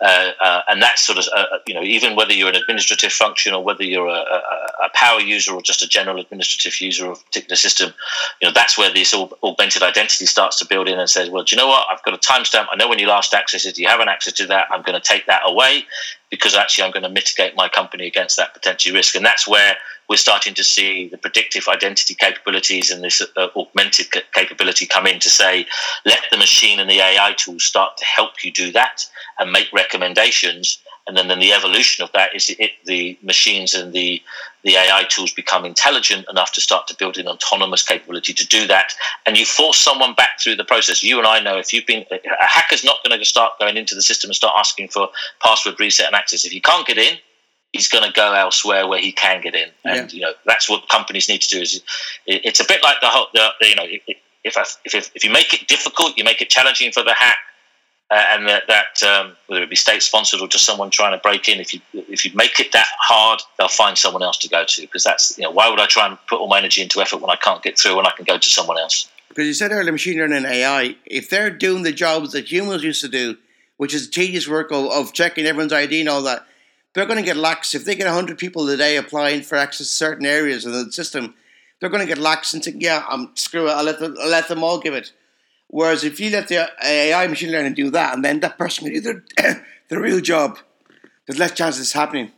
Uh, uh, and that's sort of, uh, uh, you know, even whether you're an administrative function or whether you're a, a, a, power user or just a general administrative user of a particular system, you know, that's where this augmented identity starts to build in and says, well, do you know what? I've got a timestamp. I know when you last accessed it. You haven't access to that. I'm going to take that away because actually I'm going to mitigate my company against that potential risk. And that's where we're starting to see the predictive identity capabilities and this uh, augmented capability come in to say, let the machine and the AI tools start to help you do that and make recommendations. And then, then the evolution of that is it, the machines and the the AI tools become intelligent enough to start to build an autonomous capability to do that, and you force someone back through the process. You and I know if you've been a hacker's not going to start going into the system and start asking for password reset and access. If you can't get in, he's going to go elsewhere where he can get in, and yeah. you know that's what companies need to do. Is it's a bit like the whole, the, you know, if, if if you make it difficult, you make it challenging for the hack uh, and that, that um, whether it be state sponsored or just someone trying to break in, if you if you make it that hard, they'll find someone else to go to because that's you know why would I try and put all my energy into effort when I can't get through and I can go to someone else? Because you said earlier, machine learning and AI, if they're doing the jobs that humans used to do, which is tedious work of, of checking everyone's ID and all that, they're going to get lax. If they get 100 people a day applying for access to certain areas of the system, they're going to get lax and think, yeah, I'm screw it, I'll let them, I'll let them all give it. Whereas if you let the AI machine learning do that, and then that person can do the, the real job, there's less chance of this happening.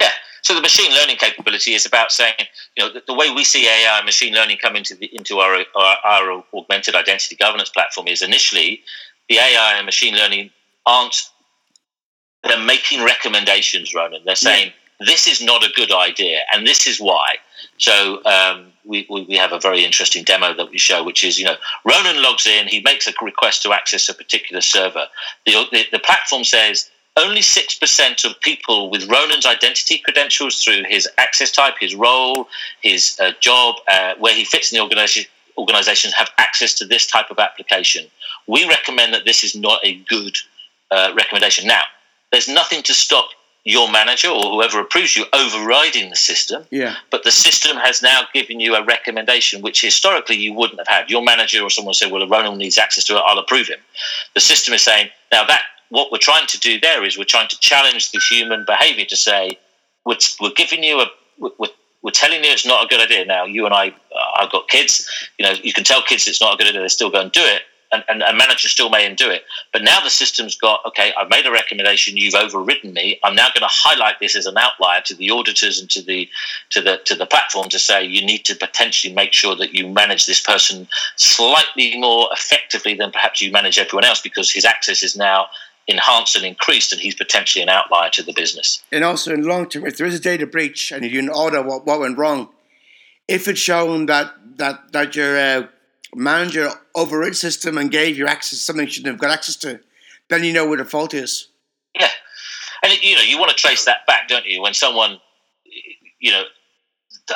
Yeah. So the machine learning capability is about saying, you know, the, the way we see AI and machine learning come into the, into our, our, our augmented identity governance platform is initially the AI and machine learning aren't they're making recommendations, Ronan. They're saying yeah. This is not a good idea, and this is why. So um, we, we have a very interesting demo that we show, which is you know Ronan logs in, he makes a request to access a particular server. The, the, the platform says only 6% of people with Ronan's identity credentials through his access type, his role, his uh, job, uh, where he fits in the organization, organizations have access to this type of application. We recommend that this is not a good uh, recommendation. Now, there's nothing to stop your manager or whoever approves you overriding the system. Yeah. But the system has now given you a recommendation which historically you wouldn't have had. Your manager or someone said, "Well, Ronan needs access to it. I'll approve him." The system is saying now that what we're trying to do there is we're trying to challenge the human behaviour to say we're, we're giving you a we're, we're telling you it's not a good idea. Now you and I, uh, I've got kids. You know, you can tell kids it's not a good idea. They still go and do it and, and a manager still may do it. But now the system's got, okay, I've made a recommendation, you've overridden me. I'm now going to highlight this as an outlier to the auditors and to the to the to the platform to say you need to potentially make sure that you manage this person slightly more effectively than perhaps you manage everyone else because his access is now enhanced and increased, and he's potentially an outlier to the business. And also in long term, if there is a data breach and you audit what, what went wrong, if it's shown that that that your uh, manager override system and gave you access to something you shouldn't have got access to, then you know where the fault is. Yeah, and you know you want to trace that back, don't you? When someone, you know,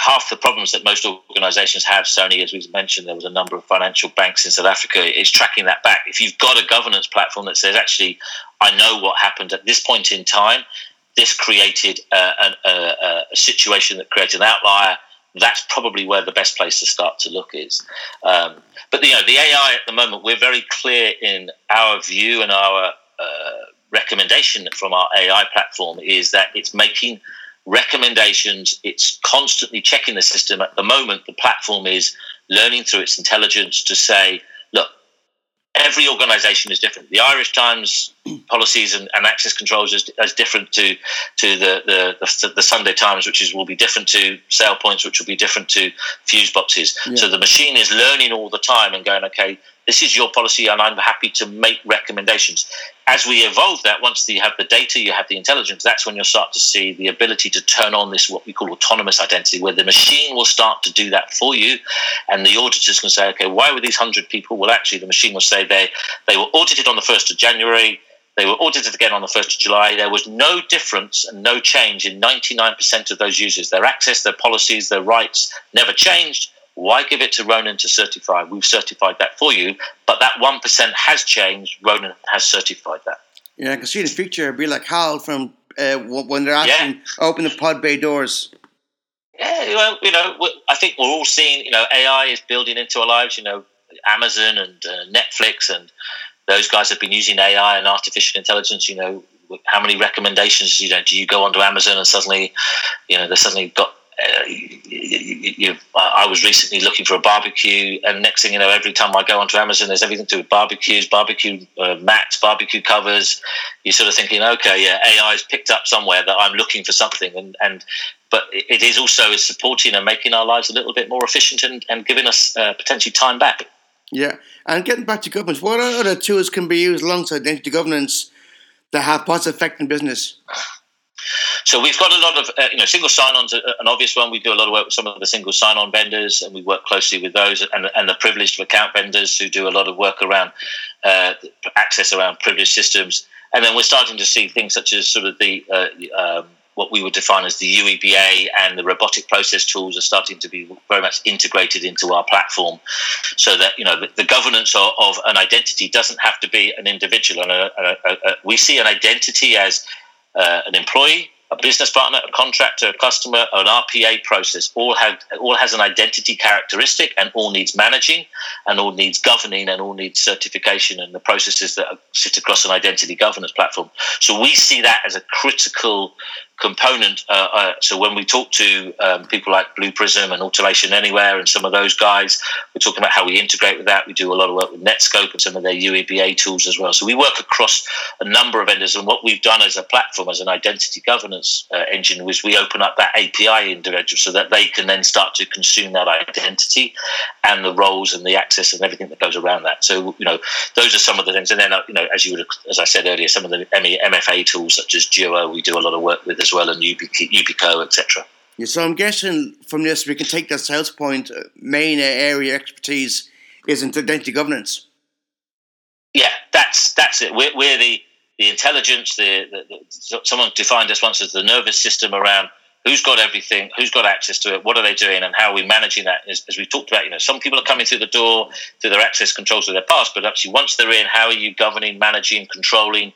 half the problems that most organisations have, Sony, as we've mentioned, there was a number of financial banks in South Africa, is tracking that back. If you've got a governance platform that says, actually, I know what happened at this point in time, this created uh, a, a, uh, uh, a situation that created an outlier that's probably where the best place to start to look is. Um, but you know, the AI at the moment, we're very clear in our view and our uh, recommendation from our AI platform is that it's making recommendations. It's constantly checking the system. At the moment, the platform is learning through its intelligence to say, every organisation is different. The Irish Times policies and, and access controls is, is, different to to the, the, the the Sunday Times, which is will be different to SailPoint's, which will be different to fuse boxes. Yeah. So the machine is learning all the time and going, okay, this is your policy, and I'm happy to make recommendations. As we evolve that, once you have the data, you have the intelligence, that's when you'll start to see the ability to turn on this, what we call autonomous identity, where the machine will start to do that for you. And the auditors can say, okay, why were these 100 people? Well, actually, the machine will say they, they were audited on the 1st of January. They were audited again on the 1st of July. There was no difference and no change in 99% of those users. Their access, their policies, their rights never changed why give it to Ronan to certify? We've certified that for you, but that 1% has changed. Ronan has certified that. Yeah, I can see the future be like Hal from uh, when they're asking yeah. open the pod bay doors. Yeah, well, you know, I think we're all seeing, you know, AI is building into our lives. You know, Amazon and uh, Netflix and those guys have been using AI and artificial intelligence. You know, how many recommendations? You know, do you go onto Amazon and suddenly, you know, they suddenly got uh, you, you, I was recently looking for a barbecue, and next thing you know, every time I go onto Amazon, there's everything to do with barbecues, barbecue uh, mats, barbecue covers. You're sort of thinking, okay, yeah, AI has picked up somewhere that I'm looking for something, and and but it is also supporting and making our lives a little bit more efficient and, and giving us uh, potentially time back. Yeah, and getting back to governance, what other tools can be used alongside identity governance that have positive effect in business? So we've got a lot of, uh, you know, single sign-ons, an obvious one. We do a lot of work with some of the single sign-on vendors, and we work closely with those, and, and the privileged account vendors who do a lot of work around uh, access around privileged systems. And then we're starting to see things such as sort of the uh, um, what we would define as the UEBA and the robotic process tools are starting to be very much integrated into our platform, so that you know the, the governance of, of, an identity doesn't have to be an individual. And a, a, a, we see an identity as uh, an employee, a business partner, a contractor, a customer, an RPA process all have all has an identity characteristic and all needs managing and all needs governing and all needs certification and the processes that sit across an identity governance platform. So we see that as a critical component. Uh, uh, so when we talk to um, people like Blue Prism and Automation Anywhere and some of those guys, we're talking about how we integrate with that. We do a lot of work with Netskope and some of their UEBA tools as well. So we work across a number of vendors. And what we've done as a platform, as an identity governance uh, engine, was we open up that API individual so that they can then start to consume that identity and the roles and the access and everything that goes around that. So you know those are some of the things. And then uh, you know as you would as I said earlier, some of the MFA tools such as Duo, we do a lot of work with as well, and Yubico, etc. Yeah, so I'm guessing from this we can take that SailPoint's uh, main area expertise is in identity governance. Yeah, that's that's it. We're, we're the the intelligence. The, the, the, someone defined us once as the nervous system around who's got everything, who's got access to it, what are they doing, and how are we managing that? As, as we talked about, you know, some people are coming through the door through their access controls of their past, but actually once they're in, how are you governing, managing, controlling,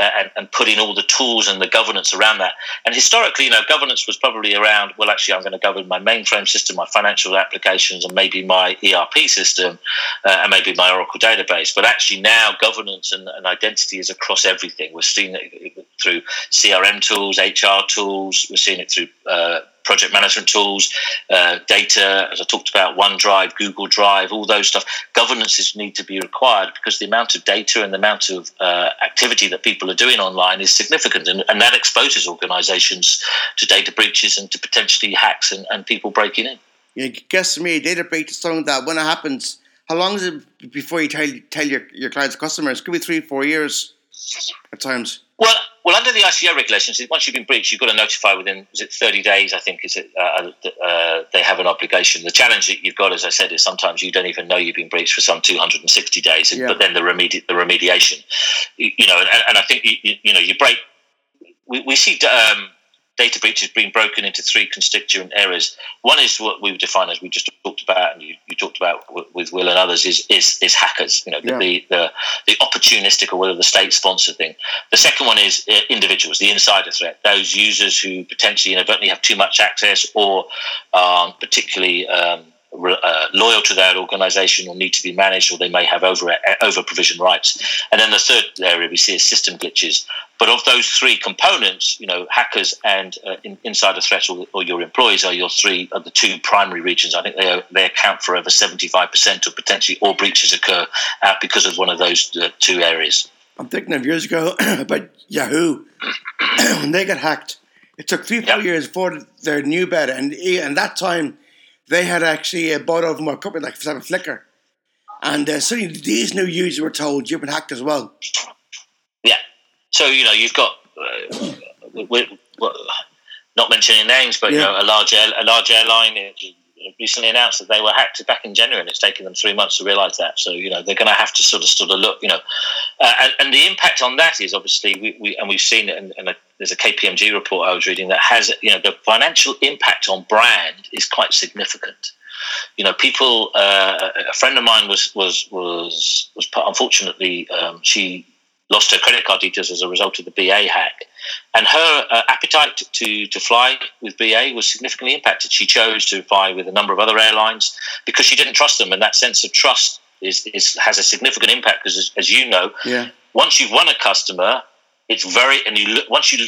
uh, and, and, putting all the tools and the governance around that. And historically, you know, governance was probably around, well, actually, I'm going to govern my mainframe system, my financial applications, and maybe my ERP system, uh, and maybe my Oracle database. But actually, now governance and, and identity is across everything. We're seeing it through CRM tools, HR tools. We're seeing it through uh, project management tools, uh, data, as I talked about, OneDrive, Google Drive, all those stuff. Governances need to be required because the amount of data and the amount of uh, activity that people are doing online is significant, and, and that exposes organisations to data breaches and to potentially hacks and, and people breaking in. Yeah, guess me, data breach is something that when it happens, how long is it before you tell tell your, your clients customers? It could be three, four years at times. Well, well, under the ICO regulations, once you've been breached, you've got to notify within is it thirty days? I think is it uh, uh, they have an obligation. The challenge that you've got, as I said, is sometimes you don't even know you've been breached for some two hundred and sixty days, yeah. but then the remedi- the remediation, you, you know, and, and, I think you, you, know you break. We, we see um, data breach is being broken into three constituent areas. One is what we would define as we just talked about, and you, you talked about with Will and others, is is, is hackers. You know, yeah. the, the, the opportunistic or whether the state sponsored thing. The second one is uh, individuals, the insider threat, those users who potentially inadvertently have too much access or um, particularly. Um, uh, loyal to that organisation or need to be managed, or they may have over over provision rights. And then the third area we see is system glitches. But of those three components, you know, hackers and uh, in, insider threats or, or, your employees are your three are the two primary regions. I think they they account for over seventy five percent of potentially all breaches occur uh, because of one of those uh, two areas. I'm thinking of years ago about Yahoo when they got hacked. It took three four yep. years before they knew better, and and that time they had actually uh, bought over more company like for example Flickr. And uh, suddenly these new users were told you've been hacked as well. Yeah. So, you know, you've got, uh, we, not mentioning names, but, yeah. you know, a large, air, a large airline recently announced that they were hacked back in January, and it's taken them three months to realise that. So you know they're going to have to sort of sort of look, you know, uh, and, and, the impact on that is obviously we, we and we've seen it, and, and a, there's a KPMG report I was reading that has you know the financial impact on brand is quite significant. You know, people. Uh, a friend of mine was was was was unfortunately um, she lost her credit card details as a result of the BA hack. And her uh, appetite to, to fly with BA was significantly impacted. She chose to fly with a number of other airlines because she didn't trust them. And that sense of trust is, is has a significant impact because, as, as you know, yeah. once you've won a customer, it's very, and you look, once you,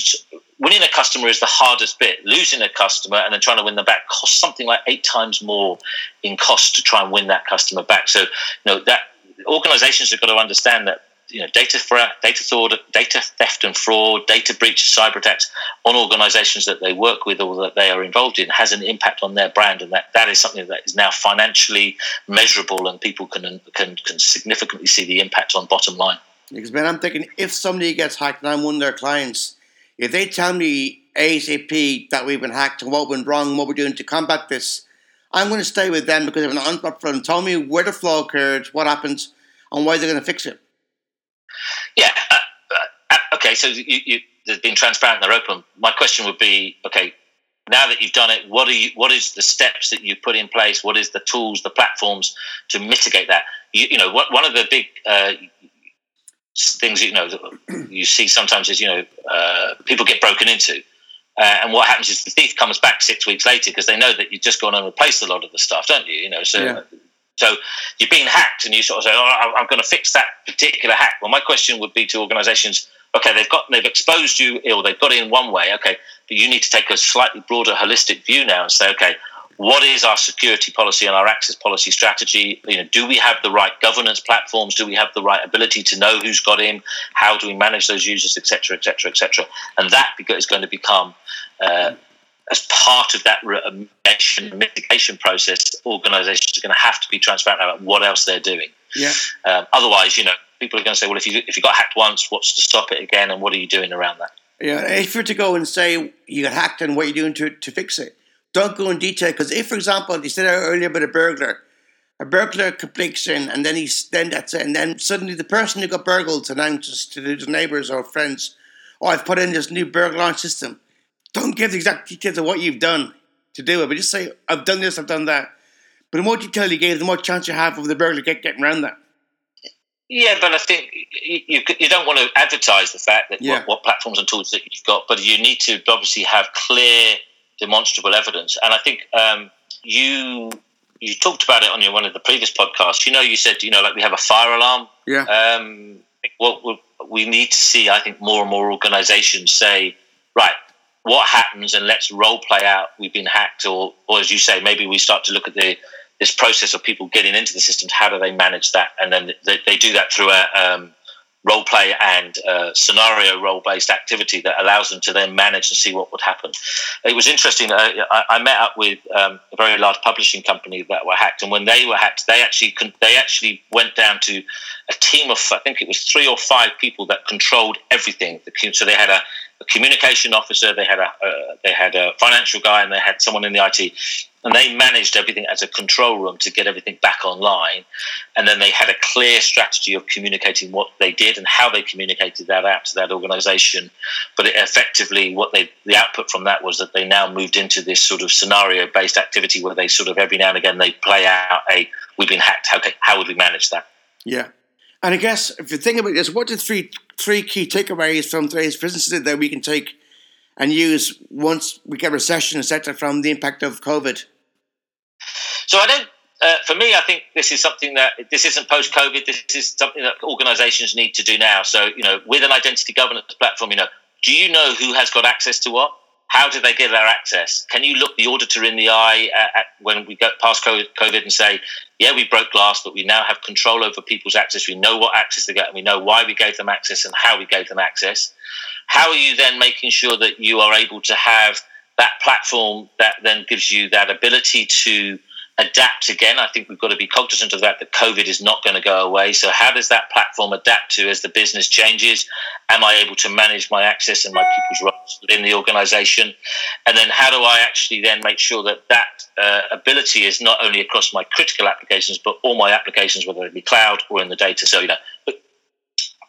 winning a customer is the hardest bit. Losing a customer and then trying to win them back costs something like eight times more in cost to try and win that customer back. So, you know, that organizations have got to understand that you know, data data fraud, data theft and fraud, data breach, cyber attacks on organisations that they work with or that they are involved in has an impact on their brand, and that, that is something that is now financially measurable, and people can can can significantly see the impact on bottom line. Because man, I'm thinking if somebody gets hacked and I'm one of their clients, if they tell me ASAP that we've been hacked and what went wrong and what we're doing to combat this, I'm going to stay with them because if an upfront tell me where the flaw occurred, what happened, and why they're going to fix it. Yeah. Uh, uh, okay. So you, you, they've been transparent. They're open. My question would be: Okay, now that you've done it, what are you? What is the steps that you put in place? What is the tools, the platforms to mitigate that? You, you know, what, one of the big uh, things you know you see sometimes is you know uh, people get broken into. Uh, and what happens is the thief comes back six weeks later because they know that you've just gone and replaced a lot of the stuff, don't you? You know, so yeah. So you've been hacked, and you sort of say, "Oh, I'm going to fix that particular hack." Well, my question would be to organisations: Okay, they've got they've exposed you ill, they've got in one way, okay, but you need to take a slightly broader, holistic view now and say, okay, what is our security policy and our access policy strategy? You know, do we have the right governance platforms? Do we have the right ability to know who's got in? How do we manage those users, etc., etc., etc.? And that is going to become uh, as part of that mitigation, mitigation process. Organisations are going to have to be transparent about what else they're doing. Yeah. Um, otherwise, you know, people are going to say, well, if you if you got hacked once, what's to stop it again, and what are you doing around that? Yeah, if you're to go and say you got hacked and what you're doing to to fix it, don't go in detail because if, for example, you said earlier about a burglar, a burglar breaks in and then he's then that's it, and then suddenly the person who got burgled announces to his neighbours or friends, "Oh, I've put in this new burglar system." Don't give the exact details of what you've done to do it, but just say, "I've done this, I've done that." But the more detail you give, the more chance you have of the burglar get, getting around that. Yeah, but I think you, you, you don't want to advertise the fact that yeah. what, what, platforms and tools that you've got, but you need to obviously have clear demonstrable evidence. And I think um, you you talked about it on your one of the previous podcasts. You know, you said you know like we have a fire alarm. Yeah. Um, what we need to see, I think, more and more organisations say, right, what happens, and let's role play out. We've been hacked, or or as you say, maybe we start to look at the this process of people getting into the systems. How do they manage that? And then they, they do that through a um, role play and uh, scenario role based activity that allows them to then manage and see what would happen. It was interesting. I, I, met up with um, a very large publishing company that were hacked, and when they were hacked, they actually they actually went down to a team of I think it was three or five people that controlled everything. So they had a, a communication officer, they had a uh, they had a financial guy, and they had someone in the IT and they managed everything as a control room to get everything back online. And then they had a clear strategy of communicating what they did and how they communicated that out to that organization. But effectively, what they the output from that was that they now moved into this sort of scenario based activity where they sort of every now and again they play out a we've been hacked. Okay, how would we manage that? Yeah. And I guess if you think about this, what are the three three key takeaways from today's businesses that we can take and use once we get recession, etc., from the impact of COVID? So I don't. Uh, for me, I think this is something that this isn't post-COVID. This is something that organisations need to do now. So you know, with an identity governance platform, you know, do you know who has got access to what? How do they get their access? Can you look the auditor in the eye at, at when we get past COVID and say, yeah, we broke glass, but we now have control over people's access. We know what access they get, and we know why we gave them access and how we gave them access. How are you then making sure that you are able to have that platform that then gives you that ability to adapt again. I think we've got to be cognizant of that, that COVID is not going to go away. So, how does that platform adapt to as the business changes? Am I able to manage my access and my people's rights within the organization? And then, how do I actually then make sure that that uh, ability is not only across my critical applications, but all my applications, whether it be cloud or in the data? So, you know,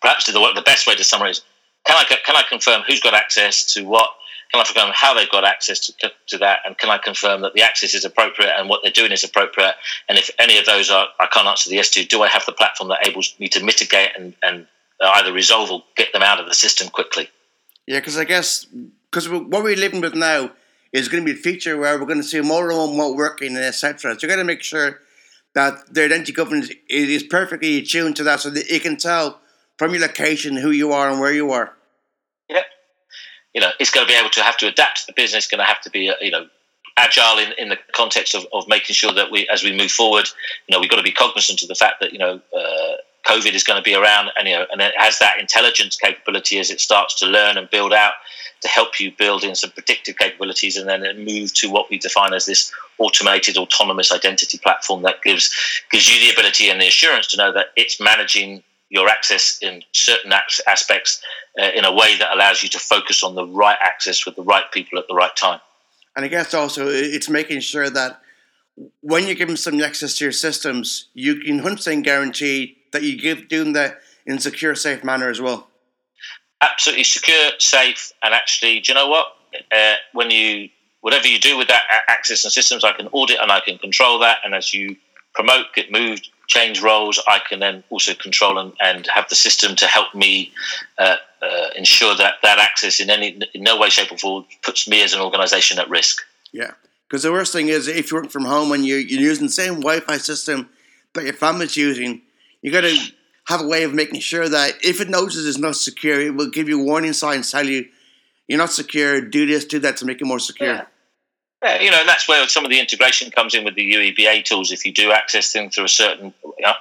perhaps the, the best way to summarize can I, can I confirm who's got access to what? Can I confirm how they've got access to, to that? And can I confirm that the access is appropriate and what they're doing is appropriate? And if any of those are, I can't answer the yes to, do I have the platform that enables me to mitigate and, and either resolve or get them out of the system quickly? Yeah, because I guess because what we're living with now is going to be a feature where we're going to see more remote working and etc. So you're going to make sure that their identity governance is perfectly tuned to that, so that it can tell from your location who you are and where you are you know, it's going to be able to have to adapt. To the business, going to have to be, you know, agile in, in the context of, of making sure that we, as we move forward, you know, we've got to be cognizant of the fact that, you know, uh, COVID is going to be around and, you know, and it has that intelligence capability as it starts to learn and build out to help you build in some predictive capabilities and then move to what we define as this automated autonomous identity platform that gives, gives you the ability and the assurance to know that it's managing your access in certain aspects uh, in a way that allows you to focus on the right access with the right people at the right time. And I guess also it's making sure that when you give them some access to your systems, you can 100% guarantee that you give them that in secure, safe manner as well. Absolutely secure, safe, and actually, do you know what? Uh, when you whatever you do with that access and systems, I can audit and I can control that. And as you promote, get moved, change roles, I can then also control and, and have the system to help me uh, uh, ensure that that access in any in no way, shape, or form puts me as an organisation at risk. Yeah, because the worst thing is if you're from home and you're, you're using the same Wi-Fi system that your family's using, you got to have a way of making sure that if it notices it's not secure, it will give you warning signs, tell you you're not secure. Do this, do that to make it more secure. Yeah. Yeah, you know, and that's where some of the integration comes in with the UEBA tools. If you do access things through a certain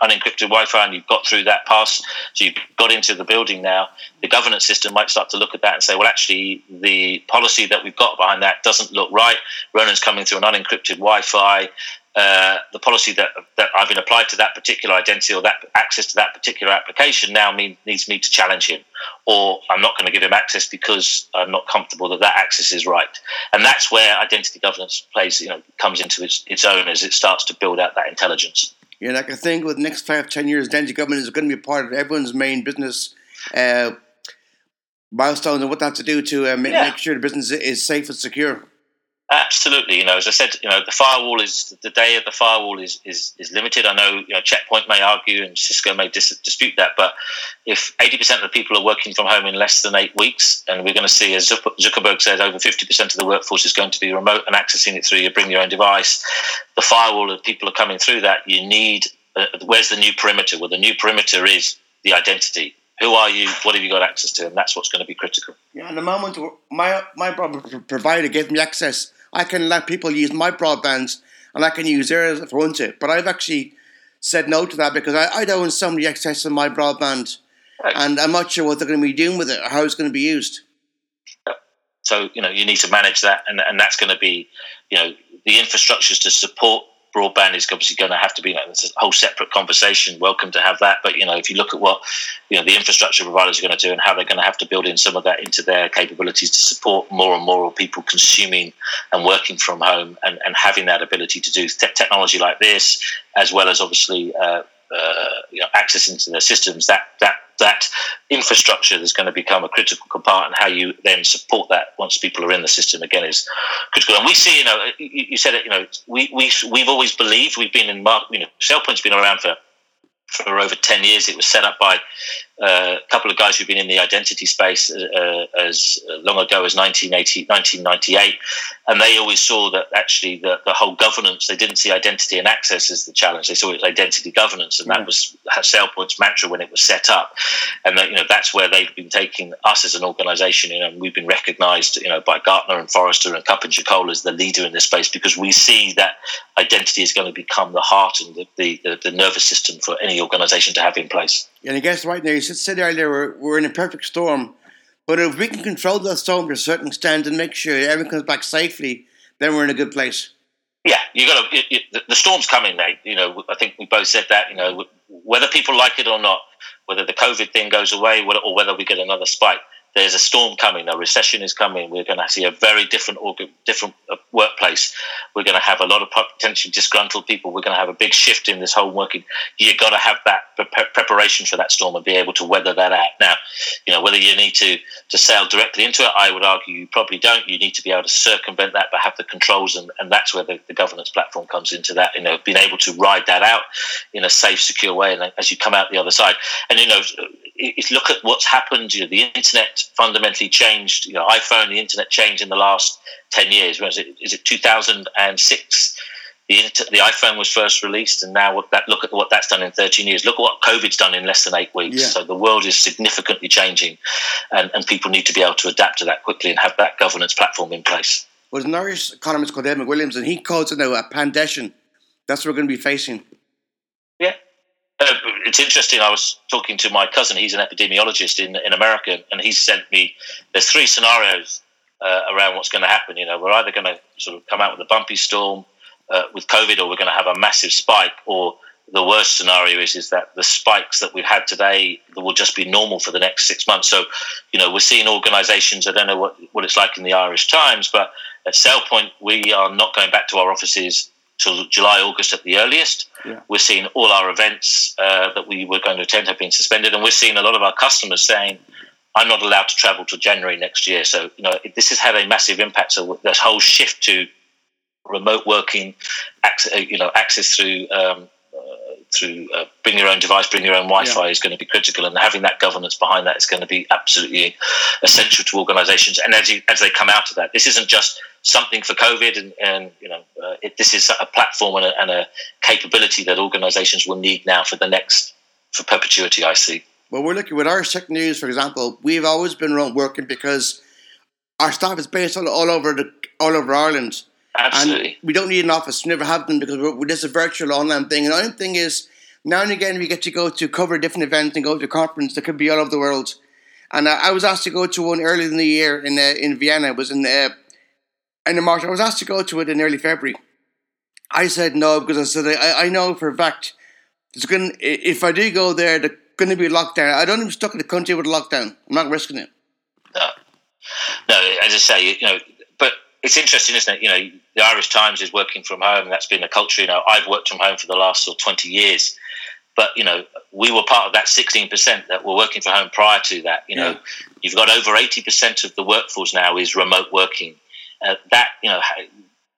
unencrypted Wi-Fi and you've got through that pass, so you've got into the building now, the governance system might start to look at that and say, well, actually, the policy that we've got behind that doesn't look right. Ronan's coming through an unencrypted Wi-Fi. Uh, the policy that that I've been applied to that particular identity or that access to that particular application now mean, needs me to challenge him, or I'm not going to give him access because I'm not comfortable that that access is right. And that's where identity governance plays, you know, comes into its, its own as it starts to build out that intelligence. Yeah, like I think with the next five, ten years, identity governance is going to be part of everyone's main business uh, milestones and what have to do to uh, make, yeah. make sure the business is safe and secure. Absolutely, you know, as I said, you know, the firewall is the day of the firewall is is, is limited. I know, you know, Checkpoint may argue and Cisco may dis- dispute that, but if eighty percent of the people are working from home in less than eight weeks, and we're going to see, as Zuckerberg said, over fifty percent of the workforce is going to be remote and accessing it through your bring your own device, the firewall, if people are coming through that, you need. Uh, where's the new perimeter? Well, the new perimeter is the identity who are you? What have you got access to? And that's what's going to be critical. Yeah, and the moment my my provider gave me access I can let people use my broadbands and I can use theirs if I want to. But I've actually said no to that because I, I don't want somebody accessing my broadband and I'm not sure what they're going to be doing with it or how it's going to be used. So, you know, you need to manage that and, and that's going to be, you know, the infrastructures to support broadband is obviously going to have to be like, a whole separate conversation. Welcome to have that. But you know, if you look at what you know the infrastructure providers are going to do and how they're going to have to build in some of that into their capabilities to support more and more people consuming and working from home and, and having that ability to do te- technology like this, as well as obviously uh, uh, you know, access into their systems, that that that infrastructure is going to become a critical component. How you then support that once people are in the system again is critical. And we see, you know, you said it, you know, we we we've always believed we've been in, you know, SailPoint's been around for for over 10 years. It was set up by a couple of guys who've been in the identity space uh, as long ago as 1980, 1998. And they always saw that actually the, the whole governance, they didn't see identity and access as the challenge. They saw it as identity governance. And that was SailPoint's mantra when it was set up. And that, you know, that's where they've been taking us as an organization. You know, we've been recognized, you know, by Gartner and Forrester and KuppingerCole as the leader in this space because we see that identity is going to become the heart and the, the, the nervous system for any organization to have in place. And I guess right now, you said earlier, we're, we're in a perfect storm. But if we can control the storm to a certain extent and make sure everyone comes back safely, then we're in a good place. Yeah, you got to. The storm's coming, mate. You know, I think we both said that. You know, whether people like it or not, whether the COVID thing goes away or whether we get another spike, there's a storm coming, a recession is coming. We're going to see a very different different uh, workplace. We're going to have a lot of potentially disgruntled people. We're going to have a big shift in this whole working. You've got to have that preparation for that storm and be able to weather that out. Now, you know whether you need to to sail directly into it. I would argue you probably don't. You need to be able to circumvent that, but have the controls, and, and that's where the, the governance platform comes into that. You know, being able to ride that out in a safe, secure way, and as you come out the other side, and you know if look at what's happened, you know, the internet fundamentally changed. You know, iPhone, the internet changed in the last ten years. Was it? Is it 2006? The, inter- the iPhone was first released, and now that look at what that's done in 13 years. Look at what COVID's done in less than eight weeks. Yeah. So the world is significantly changing, and, and people need to be able to adapt to that quickly and have that governance platform in place. Well, there's an Irish economist called Ed McWilliams, and he calls it now a pandession. That's what we're going to be facing. Uh, it's interesting. I was talking to my cousin. He's an epidemiologist in in America, and he sent me. There's three scenarios uh, around what's going to happen. You know, we're either going to sort of come out with a bumpy storm uh, with COVID, or we're going to have a massive spike, or the worst scenario is is that the spikes that we've had today will just be normal for the next six months. So, you know, we're seeing organisations. I don't know what what it's like in the Irish Times, but at SailPoint, we are not going back to our offices till July, August at the earliest. Yeah. We're seeing all our events uh, that we were going to attend have been suspended, and we're seeing a lot of our customers saying, "I'm not allowed to travel till January next year." So, you know, this has had a massive impact. So, this whole shift to remote working, access, you know, access through um, through uh, bring your own device, bring your own Wi-Fi yeah. is going to be critical, and having that governance behind that is going to be absolutely essential to organisations. And as you, as they come out of that, this isn't just something for COVID, and, and you know, uh, it, this is a platform and a, and a capability that organisations will need now for the next for perpetuity. I see. Well, we're looking with our Tech News, for example. We've always been around working because our staff is based all, all over the all over Ireland. Absolutely. And we don't need an office. We never have them because we're, we're just a virtual online thing. And the only thing is, now and again, we get to go to cover different events and go to a conference that could be all over the world. And uh, I was asked to go to one earlier in the year in uh, in Vienna. It was in uh, in the March. I was asked to go to it in early February. I said no because I said I, I know for a fact there's going if I do go there, there's going to be a lockdown. I don't even stuck in the country with a lockdown. I'm not risking it. No, no. As I say, you know, but it's interesting, isn't it? You know, the Irish Times is working from home. That's been a culture. You know, I've worked from home for the last sort of 20 years. But you know, we were part of that 16% that were working from home prior to that. You know, yeah. you've got over 80% of the workforce now is remote working. Uh, that you know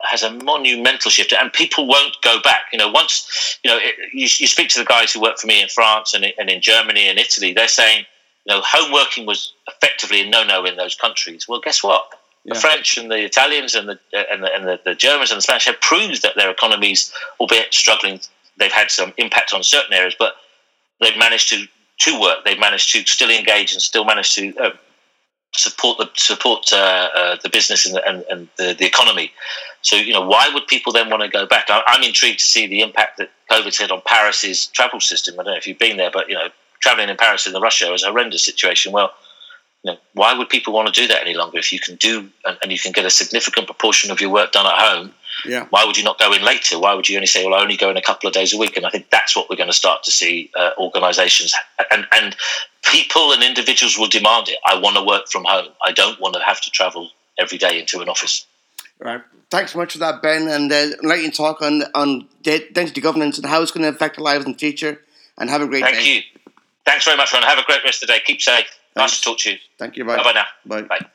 has a monumental shift, and people won't go back. You know, once you know, it, you, you, speak to the guys who work for me in France and, and in Germany and Italy, they're saying, you know, home working was effectively a no-no in those countries. Well, guess what? Yeah. The French and the Italians and the and, the, and the, the Germans and the Spanish have proved that their economies, albeit struggling they've had some impact on certain areas, but they've managed to to work. They've managed to still engage and still manage to uh, support the support uh, uh, the business and, the, and, and the, the, economy. So you know, why would people then want to go back? I'm intrigued to see the impact that COVID's had on Paris's travel system. I don't know if you've been there, but you know, traveling in Paris in the rush hour is a horrendous situation. Well. You know, why would people want to do that any longer if you can do and, and you can get a significant proportion of your work done at home yeah. Why would you not go in later? Why would you only say, well, I only go in a couple of days a week? And I think that's what we're going to start to see uh, organisations and, and people and individuals will demand it. I want to work from home. I don't want to have to travel every day into an office. All right. Thanks so much for that, Ben. And uh, let you talk on, on identity governance and how it's going to affect our lives in the future. And have a great Thank day. Thank you. Thanks very much, Ron. Have a great rest of the day. Keep safe. Thanks. Nice to talk to you. Thank you. Bye. Bye now. Bye. Bye.